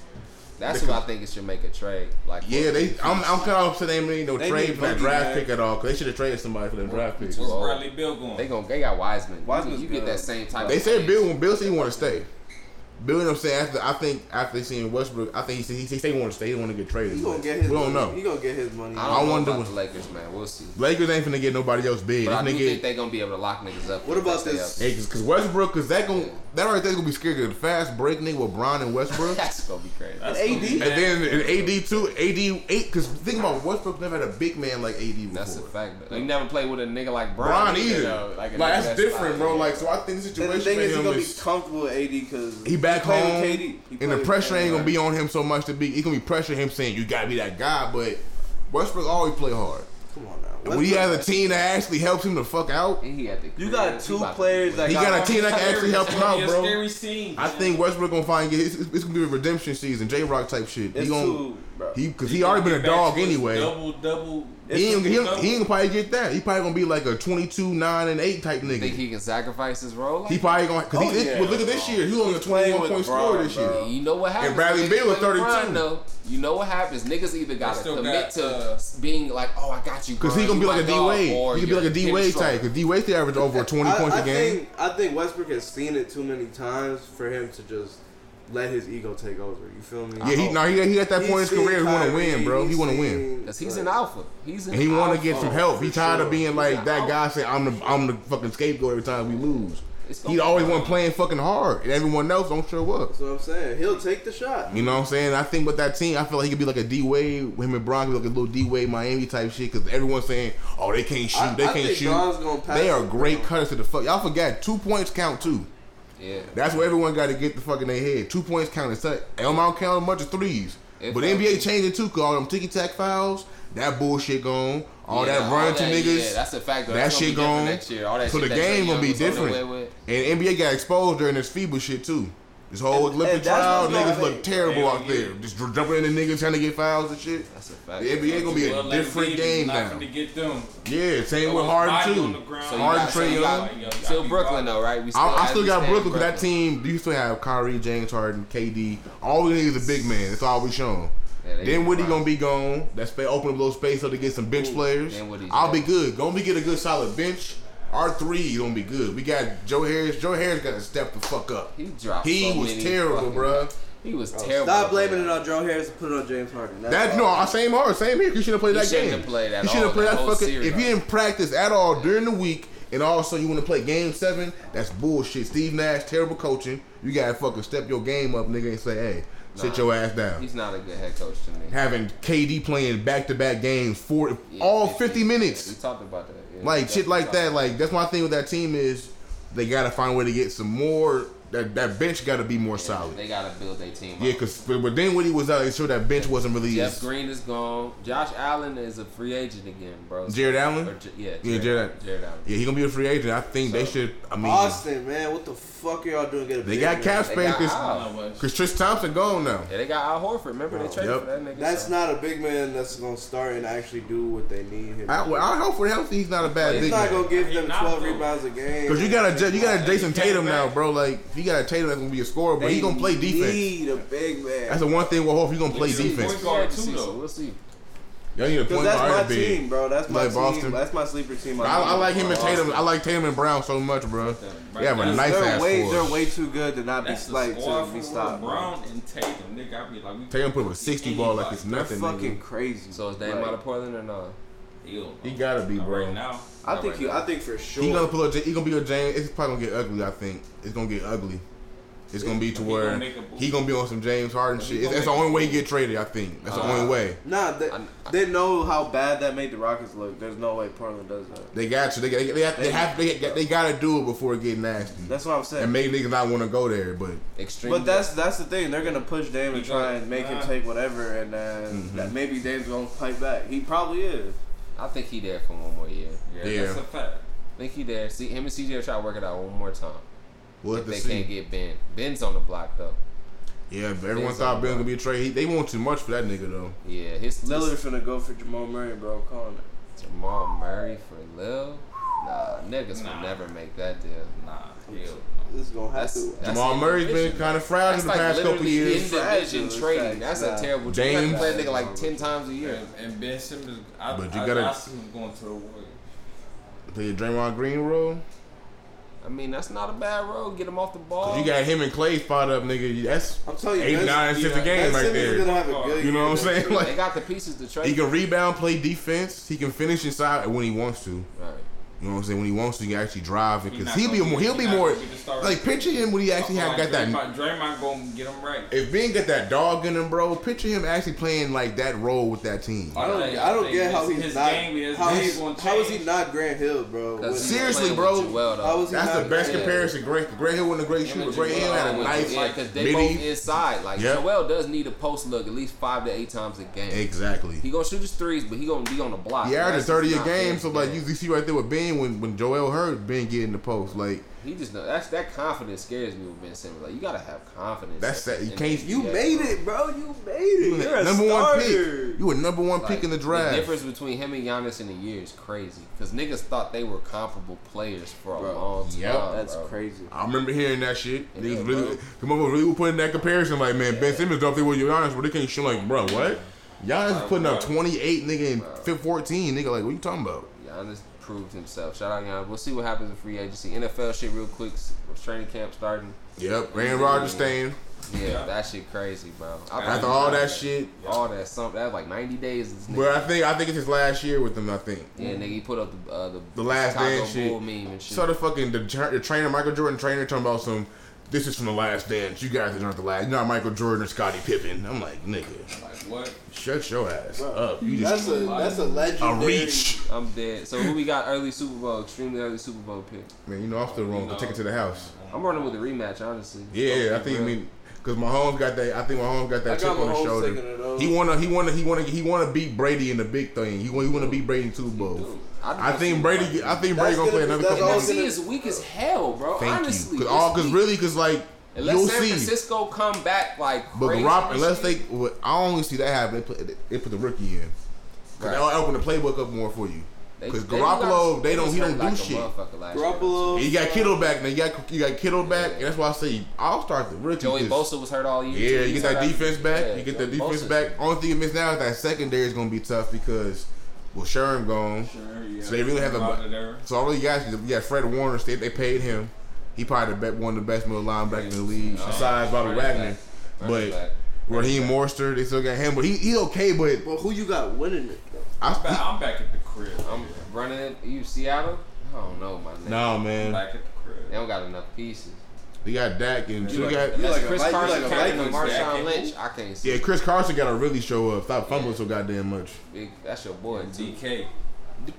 That's they what I think it should make a trade. Like yeah, they. I'm, I'm kind of upset they ain't made no They trade for that draft man. pick at all. Cause they should have traded somebody for that draft pick. Where's old. Bradley Beal going? They gonna they got Wiseman. Wiseman, you get that same type. They of said plays. Beal. Beal said he want to stay. Beal, you know what I'm saying? After I think after seeing Westbrook, I think he said he, said he want to stay. He want to get traded. He gonna get his. we don't money. know. He gonna get his money. I I don't know wonder about what- the Lakers, man. We'll see. Lakers ain't finna get nobody else big. But I do nigga, think they gonna be able to lock niggas up. What about stay this- up. Hey, cause, cause Westbrook, cause that gon' that right there's gonna be scary. 'cause the fast break nigga with Bron and Westbrook, That's gonna be crazy. That's And gonna be AD? and then and AD too, AD eight. Cause think about Westbrook never had a big man like AD before. That's a fact. You never played with a nigga like Bron, Bron either. though. Like, a nigga that's different, bro. Like so, I think the And situation the thing is, he's him gonna be comfortable with AD because he back played home, with KD. He and the pressure ain't gonna be on him so much to be. He gonna be pressuring him saying you gotta be that guy, but Westbrook always play hard. Come on when he has a team that actually helps him to fuck out, And he had the You got two players that He lit. got a team that can actually help him out, It's bro. Scary scene. I think Westbrook gonna find it's, it's, it's gonna be a redemption season, J Rock type shit. It's he gonna two, bro. he because he, already been a dog anyway. Double, double. He ain't, he, ain't, he ain't probably get that. He probably gonna be like a 22, 9, and 8 type nigga. Think he can sacrifice his role? He probably gonna because Oh, he yeah. well, look at this year. He only a He's playing 21 point LeBron, scorer this year. bro. You know what happens? Bradley when Beal niggas was 32. LeBron, though? You know what happens? Niggas either gotta still commit got, to uh, being like, oh, I got you. Because bro. he gonna be You like a my Wade. or He could be like a D Jimmy Wade type. Because D Wade still average over 20 I, points I a game. Think, I think Westbrook has seen it too many times for him to just let his ego take over. You feel me? Yeah, he no, he, he at that point in his He's career. He want to win, bro. He want to win. Because he's like, an alpha. He's an And he want to get some help. He for tired of being like that an guy say I'm the I'm the fucking scapegoat every time we lose. He always fun. want playing fucking hard, and everyone else don't show up. That's what I'm saying. He'll take the shot. You know what I'm saying? I think with that team, I feel like he could be like a D Wade, him and Bron could be like a little D Wade Miami type shit. Because everyone's saying, "Oh, they can't shoot, I- they I can't think shoot." Gonna pass They are great cutters to the fuck. Y'all forgot two points count too. Yeah. That's what everyone got to get the fuck in their head. Two points count. It's like, I'm not counting a bunch of threes. But NBA changing too, cause all them ticky tack fouls, that bullshit gone. All Yeah, that running to niggas. Yeah, that's a fact. though. that That's shit gone. next year. All that So shit the game gonna be different. And NBA got exposed during this FIBA shit too. This whole And- Olympic and trial, niggas look terrible out yeah. there. Just jumping in the niggas trying to get fouls and shit. That's a fact. The NBA gonna be a Well, like different game now. finna get them. Yeah, same Throw with Harden too. So Harden, got, so you Young. got still Brooklyn though, right? We still, I, I still got Brooklyn because that team. You still have Kyrie, James Harden, KD. All the niggas are big man. That's all we showing. Yeah, Then be Woody fine. gonna be gone. That's spa- open up a little space so to get some bench players. I'll be good. Gonna be get a good solid bench. Our three gonna be good. We got Joe Harris. Joe Harris got to step the fuck up. He dropped. He so was many terrible, bro. He was terrible. Stop blaming it on Joe Harris and put it on James Harden. That's That all. no, same hard, same here. You should have played He that shouldn't game. have played at You should have all, played that that whole fucking. series. If you didn't practice at all during the week, and also you want to play game seven, that's bullshit. Steve Nash, terrible coaching. You gotta fucking step your game up, nigga, and say, hey, sit your ass down. He's not a good head coach to me. Having KD playing back to back games for Yeah, all 50 We minutes. talked about that. Like shit like that. Like that's my thing with that team is they gotta find a way to get some more. That that bench gotta be more Yeah, solid. They gotta build their team. Yeah, cause but but then when he was out, it showed that bench wasn't really. Jeff as- Green is gone. Josh Allen is a free agent again, bro. Jarrett Allen? Or J- yeah, Yeah, Jared, Jared- Allen. Yeah, he gonna be a free agent. I think they should. I mean, Austin, man, what the fuck are y'all doing? Get a they got man? cap They space got because Al. because Tris Thompson gone now. Yeah, they got Al Horford. Remember they oh. traded Yep. for that nigga. That's so- not a big man that's gonna start and actually do what they need him. I, to well, I hope for healthy. He's not a bad He's big not man. gonna give He them 12 rebounds a game. Because you got a you got a He Jason came Tatum now, bro. Like if you got a Tatum that's gonna be a scorer, but They he gonna play defense. Need a big man. That's the one thing with Hope. He gonna play He's a defense. point guard, too, though. We'll see. Y'all need a Because point that's guard my big. team, bro. That's my Like team. Boston. That's my sleeper team. I, I like him and Tatum. I like Tatum and Brown so much, bro. They have a nice they're ass way, score. they're way too good to not be That's the like squad to be for stopped. bro. Brown and Tatum. Nigga, I be like, we Tatum put up a 60 ball like it's They're nothing. fucking Nigga. crazy. So is Dame Like, out of Portland or no? Ew, He gotta be, Not bro. Right now. I Not think right he. now. I think for sure. He gonna pull up. He gonna be a James. It's probably gonna get ugly. I think it's gonna get ugly. It's gonna be to He where gonna make a move. he gonna be on some James Harden shit. It's, that's the only way he get traded. I think that's the Uh, only way. Nah, they, they know how bad that made the Rockets look. There's no way Portland does that. They got to. They they, they have they have they, they gotta do it before it get nasty. That's what I'm saying. and make niggas not want to go there. But Extreme. But that's that's the thing. They're gonna push Dame and try and make him take whatever, and then Mm-hmm. that maybe Dame's gonna fight back. He probably is. I think he there for one more year. Yeah, Yeah. that's a fact. I think he there. See him and CJ try to work it out one more time. we'll if they see. can't get Ben. Ben's on the block though. Yeah, but everyone Ben's thought on Ben the gonna be a trade. He, they want too much for that nigga though. Yeah, his Lillard finna go for Jamal Murray, bro. I'm calling it. Jamal Murray for Lil. Nah, niggas Nah. will never make that deal. Nah, hell This is gonna have That's, to. that's Jamal Murray's been kind of fragile That's the like past couple literally years. in division Fragile, trading. facts, That's nah. a terrible. James- You gotta play a nigga like ten times a year. And, and Ben Simmons, I, But you I, gotta- I see him going to the Warriors. Play Draymond Green role. I mean, that's not a bad road. Get him off the ball. You got him and Clay spot up, nigga. That's I'm telling you, eight, Ben- nine assists yeah, a game right Simmons there. is gonna have a good You know what I'm year. saying? they Like got the pieces to trade. he can rebound, play defense. He can finish inside when he wants to. Right. You know what I'm saying? When he wants to, he can actually drive it. Cause not he'll be more. He'll he be more. gonna be the starter. Like picture him when he actually I have feel got that. like Draymond, Draymond gonna get him right. If Ben got that dog in him, bro, picture him actually playing like that role with that team. I don't. Like, I don't get how he's his not. game- his how he's how is he not Grant Hill, bro? Seriously, bro. with Joel, though. How is he That's the best Grant comparison. Grant, Grant Hill wasn't a great shooter. and Grant Hill had a Joel, nice yeah, because they both midi. inside. Like Yep. Joel does need a post look at least five to eight times a game. Exactly. He gonna shoot his threes, but he gonna be on the block. He averaged That's 30 a not game, so like you see right there with Ben when when Joel hurt, Ben getting the post. Like he just know that's that confidence scares me with Ben Simmons. Like you gotta have confidence. That's that- you can't- You made it, bro. You made it. you You're a number one pick. You were number one Like, pick in the draft. The difference between him and Giannis in a year is crazy. Because niggas thought they were comparable players for a Bro, long time. yep. That's bro. crazy. I remember hearing that shit. Yeah, Niggas bro. really, come on, really were putting that comparison. Like, man, Ben Simmons dropped there with Giannis, but they can't shoot. Like, bro, what? Giannis is putting up 28, nigga, and Bro. 14, nigga. Like, what you talking about? Giannis proved himself. Shout out Giannis. We'll see what happens in free agency. NFL shit real quick. Training camp starting. Yep, Aaron Rodgers staying. Yeah, Yeah. that shit crazy, bro. I After all that shit, all that something that was like ninety days. Nigga. but I think I think it's his last year with them. I think. yeah, nigga, he put up the uh, the, The last Chicago dance shit. Meme and shit. So the fucking the, the trainer, Michael Jordan trainer, talking about some. This is from the last dance. You guys are not the last. You're not Michael Jordan or Scottie Pippen. I'm like, nigga, Like what? shut your ass Bro, up. You That's just a that's a a legendary. reach. I'm dead. So who we got early Super Bowl? Extremely early Super Bowl pick. Man, you know I'm still wrong. The ticket to the house. I'm running with the rematch, honestly. Yeah, I Don't be think I real. mean because Mahomes got that. I think Mahomes got that chip on his shoulder. taking it over. He wanna, he wanna, he wanna, he wanna beat Brady in the big thing. He want, he wanna beat Brady in Super Bowl. Dude, I think see- Brady. I think Brady gonna play another that's couple all months. NFC is weak as hell, bro. Thank honestly, you. Cause all, cause really, cause like unless you'll San see. Francisco come back like But crazy Garopp, this unless they, what- I only see that happen. They put, they put the rookie in. Cause Right. that'll open the playbook up more for you. Because Garoppolo, got- they don't, he don't do like a shit. motherfucker last year. Garoppolo. You got Kittle back now. You got you got Kittle back, and that's why I say I'll start the rookie. Joey Bosa was hurt all year. Yeah, too. you get that defense back. Yeah, you get that defense Bosa's- back. Only thing you miss now is that secondary is gonna be tough because well Sherm gone. Sure, yeah. So they really have a- Out of there. So all you guys, you got Fred Warner. They, they paid him. He probably the be- one of the best middle linebackers in the league, Oh, besides Bobby running Wagner. But back. Raheem Mostert, they still got him, but he he okay. But But who you got winning it? though? I, I'm back, I'm back at the crib. I'm running it. You Seattle? I don't know, my nigga. no I'm man, back at the They don't got enough pieces. They got Dak and You you like- got you like Chris Vi- you Carson like a counting the Vikings Marshawn back. Lynch, I can't see. yeah. Chris Carson got to really show up. Stop fumbling so goddamn much. Big, that's your boy. too. DK.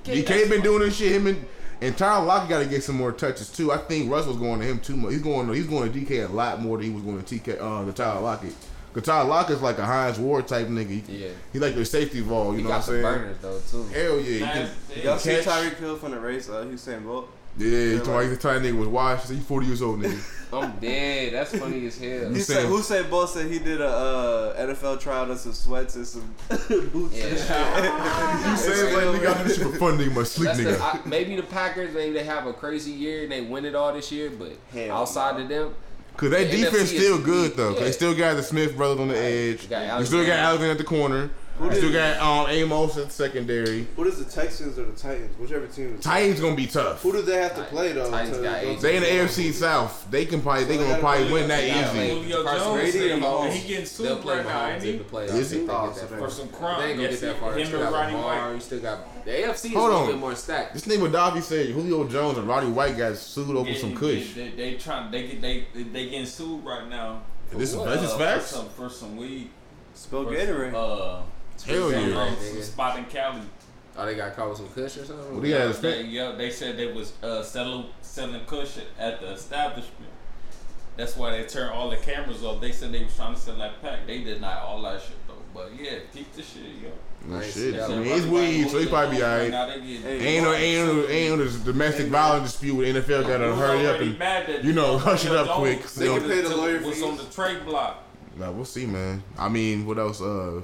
DK been doing this shit. Him and and Tyler Lockett got to get some more touches too. I think Russell's going to him too much. He's going to, he's going to DK a lot more than he was going to TK uh, to Tyler Lockett. Cause Tyler Lockett's like a Hines Ward type nigga. He, Yeah. he like the safety ball. You He know what I'm the saying? burners though too. Hell yeah. He can, That's- Y'all see. Tyreek Hill from the race? Uh, Usain Bolt. Yeah, he talking about he's the type nigga was washed. He's 40 years old nigga. I'm dead. That's funny as hell. You He said saying- Usain Bolt said he did a uh, NFL trial in some sweats and some boots and shit. Yeah. You saying like nigga, I'm this for fun nigga, my sleep That's the, nigga. I, maybe the Packers, maybe they have a crazy year and they win it all this year, but Hell outside no. of them, Cause that The defense NFC is still good though. yeah. They still got the Smith brothers on the edge. got You still got Alexander. Alexander at the corner. Who You still did- got um, Amos at secondary. What is the Texans or the Titans? Whichever team is. Titans gonna be tough. Who do they have to play though? Titans to got eight. They in the the- AFC South. They can probably they So they gonna probably win that they gotta easy. Julio Carson Jones Brady said and he, Mahomes. he getting They'll sued play right now, ain't he? the playoffs. Is They he? ain't Oh, gonna get so that far. For some They crime. ain't gonna Yes, get that far. him still and got Roddy Lamar. White. You still got the AFC is Hold a little bit more stacked. This nigga Davi said Julio Jones and Roddy White got sued over some yeah, kush. They, they trying. They get. They they getting sued right now. This is what? this is uh, facts. For some, weed. Spell For Gatorade. Uh, Hell some, yeah. some spot in Cali. Oh, they got caught with some kush or something. What do you have? They, yeah, they said they was uh, selling selling cushion at the establishment. That's why they turned all the cameras off. They said they was trying to sell that pack. They denied all that shit though. But yeah, keep the shit, yo. No Nice. shit. Yeah, I mean, it's weed, so he probably be alright. now they get- Hey, Ain't no ain't no ain't no this domestic violence dispute with NFL. Got to hurry up and you know, hush it Julio up Jones quick. They can pay the was- lawyer was fees. on the trade block. Nah, we'll see, man. I mean, what else? Uh,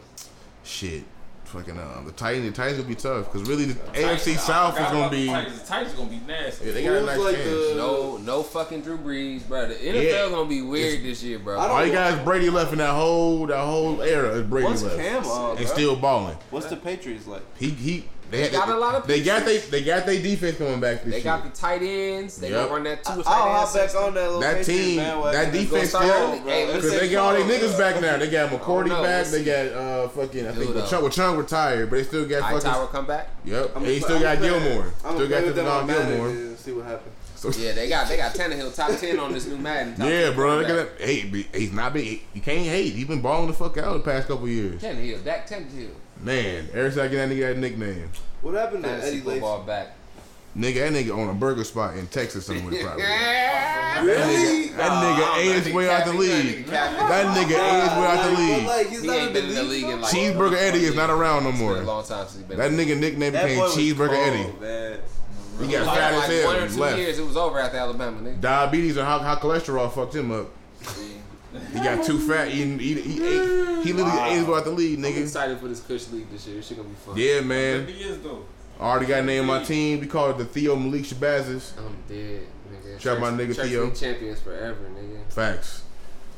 shit. Fucking um, the Titans. The Titans will be tough because really the AFC Titans- South is gonna be. The Titans. The Titans gonna be nasty. Yeah, they got a nice like chance. the- No, no fucking Drew Brees, bro. The NFL Yeah. gonna be weird this year, bro. I don't- All you guys Brady left in that whole that whole era is Brady What's left Cam on, and bro? still balling. What's the Patriots like? He he. They, had, got a lot of They got they they got their defense coming back this They year. got the tight ends. They Yep. gonna run that two I'll hop back system. on that little That Patriots team, bandwagon that defense start still- Hey, Because they got all their niggas back now. They got McCourty know. back. They got uh fucking I think Who Chung, well, Chung retired, but they still got Hightower fucking. come back. Yep. I'm And he still I'm got gonna Gilmore. I'm Still got play with them on Devon Madden Gilmore. see what happens. So, Yeah, they got they got Tannehill top ten on this new Madden. Top yeah, bro. Look at that. Hey, he's not big. You can't hate. He's been balling the fuck out the past couple years. Tannehill, Dak Tannehill. Man, every time I get that nigga that nickname. What happened to Fantasy Eddie Lacy? football back. Nigga, that nigga on a burger spot in Texas somewhere probably. Really? That nigga ain't his way out the league. That nigga ain't his way out the but, league. like, he's He not ain't been in the the league in like Cheeseburger Eddie is not around no It's been a long time since he's been. That nigga nickname That became boy was Cheeseburger cold, Eddie. Man. He got like, fat as like hell. one or and two left. years, it was over after Alabama. Nigga. Diabetes and high, high cholesterol fucked him up. He got too fat. He, he, he, ate, he literally ate his way out the league, nigga. I'm excited for this Kush League this year. This shit gonna be fun. Yeah, man. He is though. I already got a name on my team. We call it the Theo Malik Shabazz. I'm dead, nigga. Shout out my nigga Church Theo. League champions forever, nigga. Facts.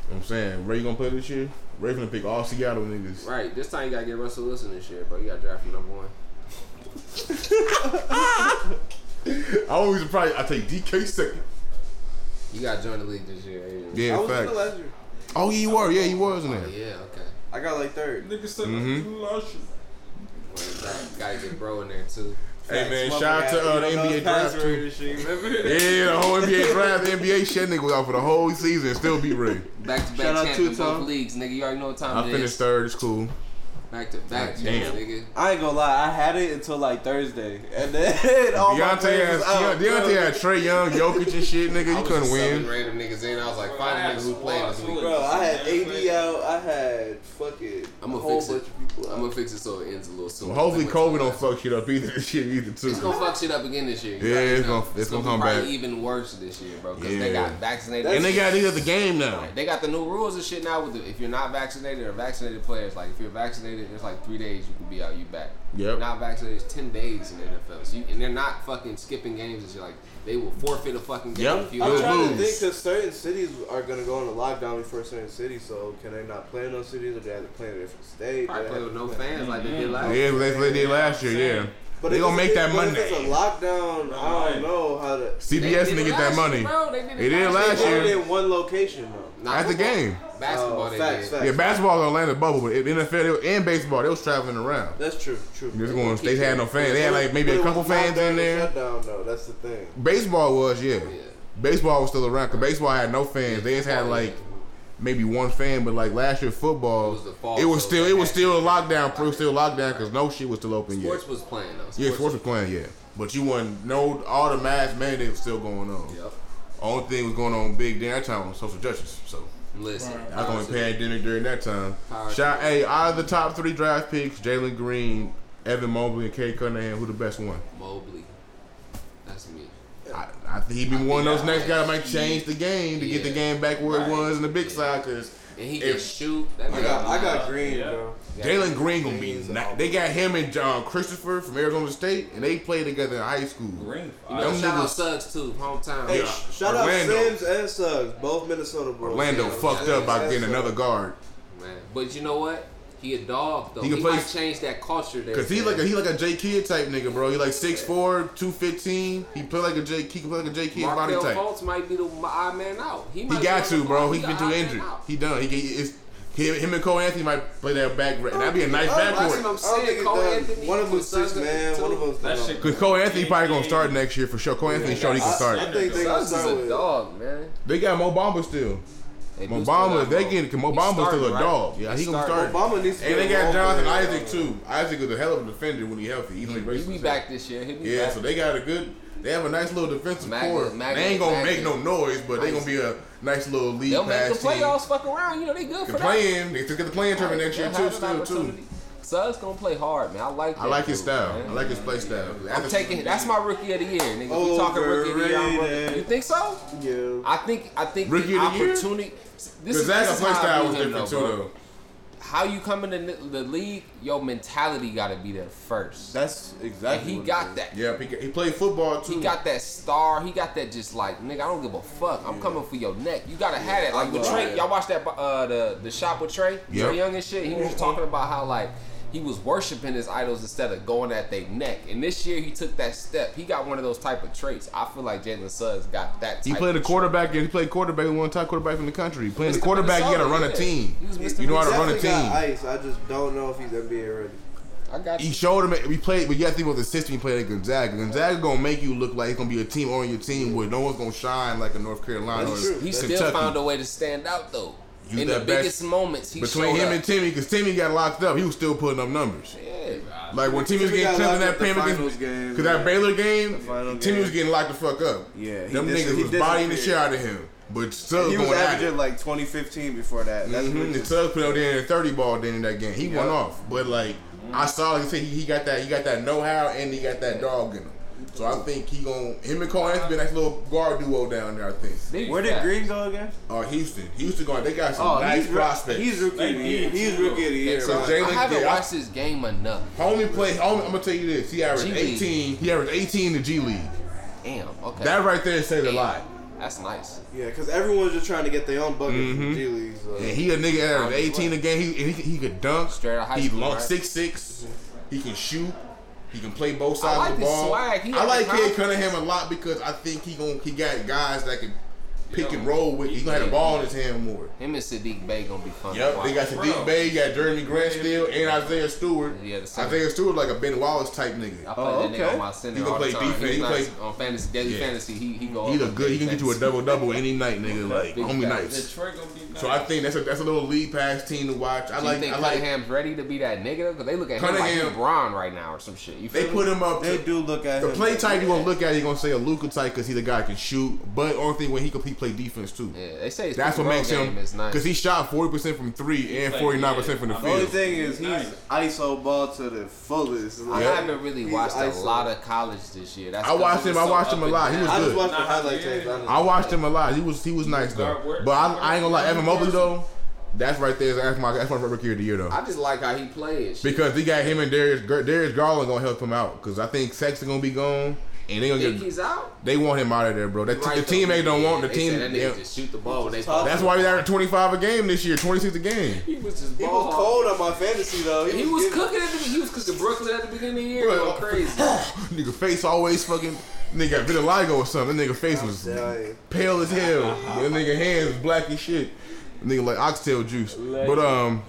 You know what I'm saying, Ray, you gonna play this year? Ray gonna pick all Seattle niggas. Right, this time you gotta get Russell Wilson this year, bro. You gotta draft him number one. I always surprised. I take DK second. You gotta join the league this year. Adrian. Yeah, I was in facts. the last year. Oh, yeah, you were. Yeah, you was in Oh, yeah, okay. I got like third. Nigga said Mhm. you lost you. Well, gotta, gotta get bro in there too. Hey man, shout out to uh, the NBA draft password too. and shit, remember? Yeah, the whole NBA draft, the NBA shit nigga was out for the whole season and still beat Ray. Back to Shout back out champ in Tom. both leagues, nigga. You already know what time I it finished third. It's cool. Back to back, God damn. nigga. I ain't gonna lie, I had it until like Thursday, and then all my Deontay players had out. Deontay had Trae Young, Jokic and shit, nigga. You couldn't win. random niggas in. I was like, Bro, find I a nigga who playing this week. Bro, I had AD out. I had fucking I'ma fix it. bunch of people out. I'm gonna fix it so it ends a little sooner. Well, hopefully Like what Covid don't fuck shit up either. This shit either too. It's gonna fuck shit up again this year. Yeah, already it's know. gonna- it's gonna be come probably back. even worse this year, bro. Because Yeah. they got vaccinated. And they got these at the game now. They got the new rules and shit now. With the, if you're not vaccinated or vaccinated players, like if you're vaccinated, it's like three days you can be out, you back. Yep. Not vaccinated, it's ten days in the NFL. So you, and they're not fucking skipping games. It's like they will forfeit a fucking game Yep. if you I'm You'll trying to think because certain cities are gonna go into lockdown before certain cities. So can they not play in those cities, or they have to play in a different state? probably They play with no play- fans like they did last Yeah, year. that's they did last year. Yeah. But They if gonna make that money. If it's a lockdown, I don't know how to. CBS They and did they get that money. year, bro. They did it They did last last They did it in one location though. Not At the game. Basketball, Oh, they facts, did. facts. Yeah, basketball gonna land the bubble, but in NFL they was- and baseball they was traveling around. That's true. True. They was going. They had no fans. They had like maybe a couple fans in the there. Shutdown though. That's the thing. Baseball was yeah. Yeah. Baseball was still around because baseball had no fans. They just had like maybe one fan, but like last year football, It was the fall, it was so still it was still a lockdown. It was still a lockdown because no shit was still open Sports yet. Sports was playing though. Yeah, sports were playing, yeah, but you wasn't no all the mass mandates was still going on. Yep. Only thing was going on big during that time was social justice. So Listen, I was only pandemic during that time. Power Shot, to- hey, out of the top three draft picks, Jalen Green, Evan Mobley, and Cade Cunningham, who the best one? Mobley. That's me. I, I think he be one of those yeah, next guys that might change the game to get the game back where Right. it was in the big side. Cause And he If- can shoot. That I got I got got green, Yeah. bro. Jalen Green gonna be. Green's Not, they got him and John Christopher from Arizona State, and they played together in high school. Green. You know, Them shout out niggas- Suggs too, hometown. Hey, Yeah. shout Orlando. out Sims and Suggs, both Minnesota boys. Orlando Yeah, fucked up by and getting another guard. man. But you know what? He a dog though. He He, play- might change that culture there. Cause he's like a he like a J Kidd type nigga, bro. He like 6'4", 215. He play like a J he can play like a J Kidd body Markelle type. Fultz might be the odd man out. He, He got be to, bro. block. He's been the too injured. He done. He get it's him, him and Cole Anthony might play that back. That'd be a nice oh, I- I backcourt. I'm saying. Cole. Anthony. One of them's with six man. One of them's That gonna- shit- Cause Cole Anthony probably gonna start next year for sure. Cole Anthony showed he can start. I think they gonna Suggs is start a with. dog, man. They got Mo Bamba still. They do Mo still Bamba, got they get Mo He's Bamba's still starting, a right? dog. Yeah, He's he gonna start. Obama needs to And they got Jonathan player. Isaac too. Isaac is a hell of a defender when he healthy. He's like He racist. be back this year. He be Yeah, back. so they got a good. They have a nice little defensive Maga- core. Maga- they ain't gonna Maga- make no noise, but they gonna be a nice little lead They'll make the pass team. playoffs. Fuck around. You know they good for They're that. playing. They took the playing tournament next year They'll too. Still too. opportunity. Suggs gonna play hard, man. I like. That I like his style. man. I like his play style. I'm taking. That's my rookie of the year, nigga. If you oh, talking rookie of the year, I'm rookie. You think so? Yeah. I think. I think Rookie the of the year? opportunity. This Because is, Zach's this play style was different though, too, though. How you come into the the league? Your mentality got to be there first. That's And exactly. he what got that. Yeah, he, he played football too. He got that star. He got that just like nigga. I don't give a fuck. I'm coming for your neck. You gotta have that. Like with Yeah. Trey, y'all watch that uh the the shop with Trey, Yep. Trae Young and shit. He was talking about how like he was worshiping his idols instead of going at their neck. And this year he took that step. He got one of those type of traits. I feel like Jalen Suggs got that. He type played a quarterback. quarterback. He played quarterback with one top quarterback in the country. Playing the Mr. quarterback, you gotta Minnesota, run a team. He. You know how to run a definitely got team. ice. I just don't know if he's NBA ready. I got He you. showed him. We played, but you got to think about the system he played at Gonzaga. Gonzaga gonna make you look like it's gonna be a team on your team where no one's gonna shine like a North Carolina That's or true. He Kentucky. still found a way to stand out though. He In the best- biggest moments, he Between him up. and Timmy, because Timmy got locked up, he was still putting up numbers. yeah. Like when Timmy was getting got clipped in that up payment against, game, because that. Baylor game, Timmy game. was getting locked the fuck up. Yeah, them dis- niggas was bodying the shit out of him. But Suggs He was going at averaging it. like 2015 before that. That's Mm-hmm. what The Suggs put out there in a thirty ball then in that game. He went off, but like I saw, like I said, he, he got that, he got that know how, and he got that dog in him. So I think he gon' him and Cole Anthony be a nice little guard duo down there. I think. Where did facts. Green go again? Uh, Houston, Houston going. They got some Oh, nice he's, prospects. he's rookie. They of the year. He's rookie of the year. So right? Jalen- I haven't yeah, I- watched this game enough. Homie play. Homie, I'm gonna tell you this. He averaged 18. He averaged 18 in the G League. Damn. Okay. That right there says a lot. That's nice. Yeah, because everyone's just trying to get their own bucket Mhm. from G League. So. And he a nigga that averaged 18 a game. He, and he, he could dunk. Straight out of high he school, long right? six six. He can shoot. He can play both sides like of the his ball. swag. I like the Kid confidence. Cunningham a lot because I think he gon' he got guys that can pick Yo, and roll with. He gonna have the ball in his hand more. Him and Saddiq Bey gonna be fun. to Yep, watch. they got Sadiq Bro. Bay, you got Jerami Grant still, and Isaiah Stewart. Yeah, the center. Isaiah Stewart like a Ben Wallace type nigga. I play Oh, that nigga okay. on my center He gonna all the play time. defense. He's He nice play- on fantasy, daily Yeah. fantasy. He he go. He up look on good. He can get you a double double any night, nigga. Like Big homie, facts. nice. Detroit gonna be nice. So I think that's a that's a little lead pass team to watch. I Do you like think I like. Cunningham's ready to be that nigga? Because they look at him like Cunningham- LeBron right now or some shit. You They me? put him up. There. They To, do look at the him. play type you gonna look at, you gonna say a Luka type because he's the guy can shoot. But only thing when he can he play defense too. Yeah, they say That's what pick and roll makes him game is nice. because he shot forty percent from three and forty nine percent from the yeah. The only thing is he's Nice. ISO ball to the fullest. I Like, Yeah. haven't really He's watched a lot of college this year. That's I watched him. I watched him a lot. He was I good. watched the highlight yeah. tapes. I watched him a lot. He was he was nice though. But I, I ain't gonna lie, Evan Mobley though. That's right there. That's my that's my rookie of the year though. I just like how he plays. Because he got him and Darius Darius Garland gonna help him out. Because I think Sexton gonna be gone, and they gonna Think get he's out. they want him out of there, bro. That Right, the though. teammate don't want the They team. said that nigga yeah. just shoot the ball when they Tough. That's why he's averaging 25 a game this year, 26 a game. he was just He was cold on my fantasy though. He was getting- cooking at the he was cooking Brooklyn at the beginning of the year. Bro, going crazy. nigga face always fucking. Nigga got vitiligo or something. That nigga face was pale as hell. that nigga hands black as shit. Nigga like oxtail juice. But um,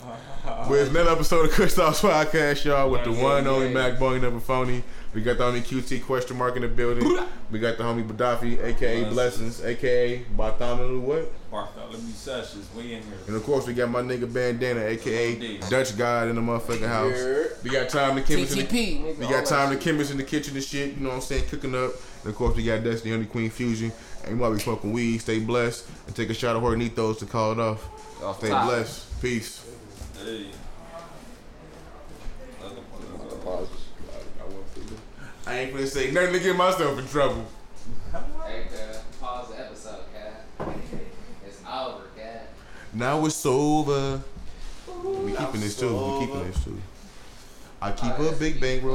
with another episode of Chris Talks Podcast, y'all, with the one and only Mac Bung Never Phony. We got the homie QT question mark in the building. We got the homie Gaddafi, aka Blessings, aka Bartholomew what? Bartholomew Sessions, we in here. And of course we got my nigga Bandana, aka Indeed. Dutch God in the motherfucking house. Yeah. We got time to chemist in the Nigga, we got time to shit. chemist in the kitchen and shit, you know what I'm saying, cooking up. And of course we got Destiny Honey Queen Fusion. And while we smoking weed, stay blessed and take a shot of Hornitos to call it off. Off Stay top. blessed. Peace. Hey. I ain't gonna say nothing to get myself in trouble. Hey, cuz, pause the episode, cat. It's over, cat. Now it's over. We keeping this too. We keeping this too. I keep oh, a big bang roll.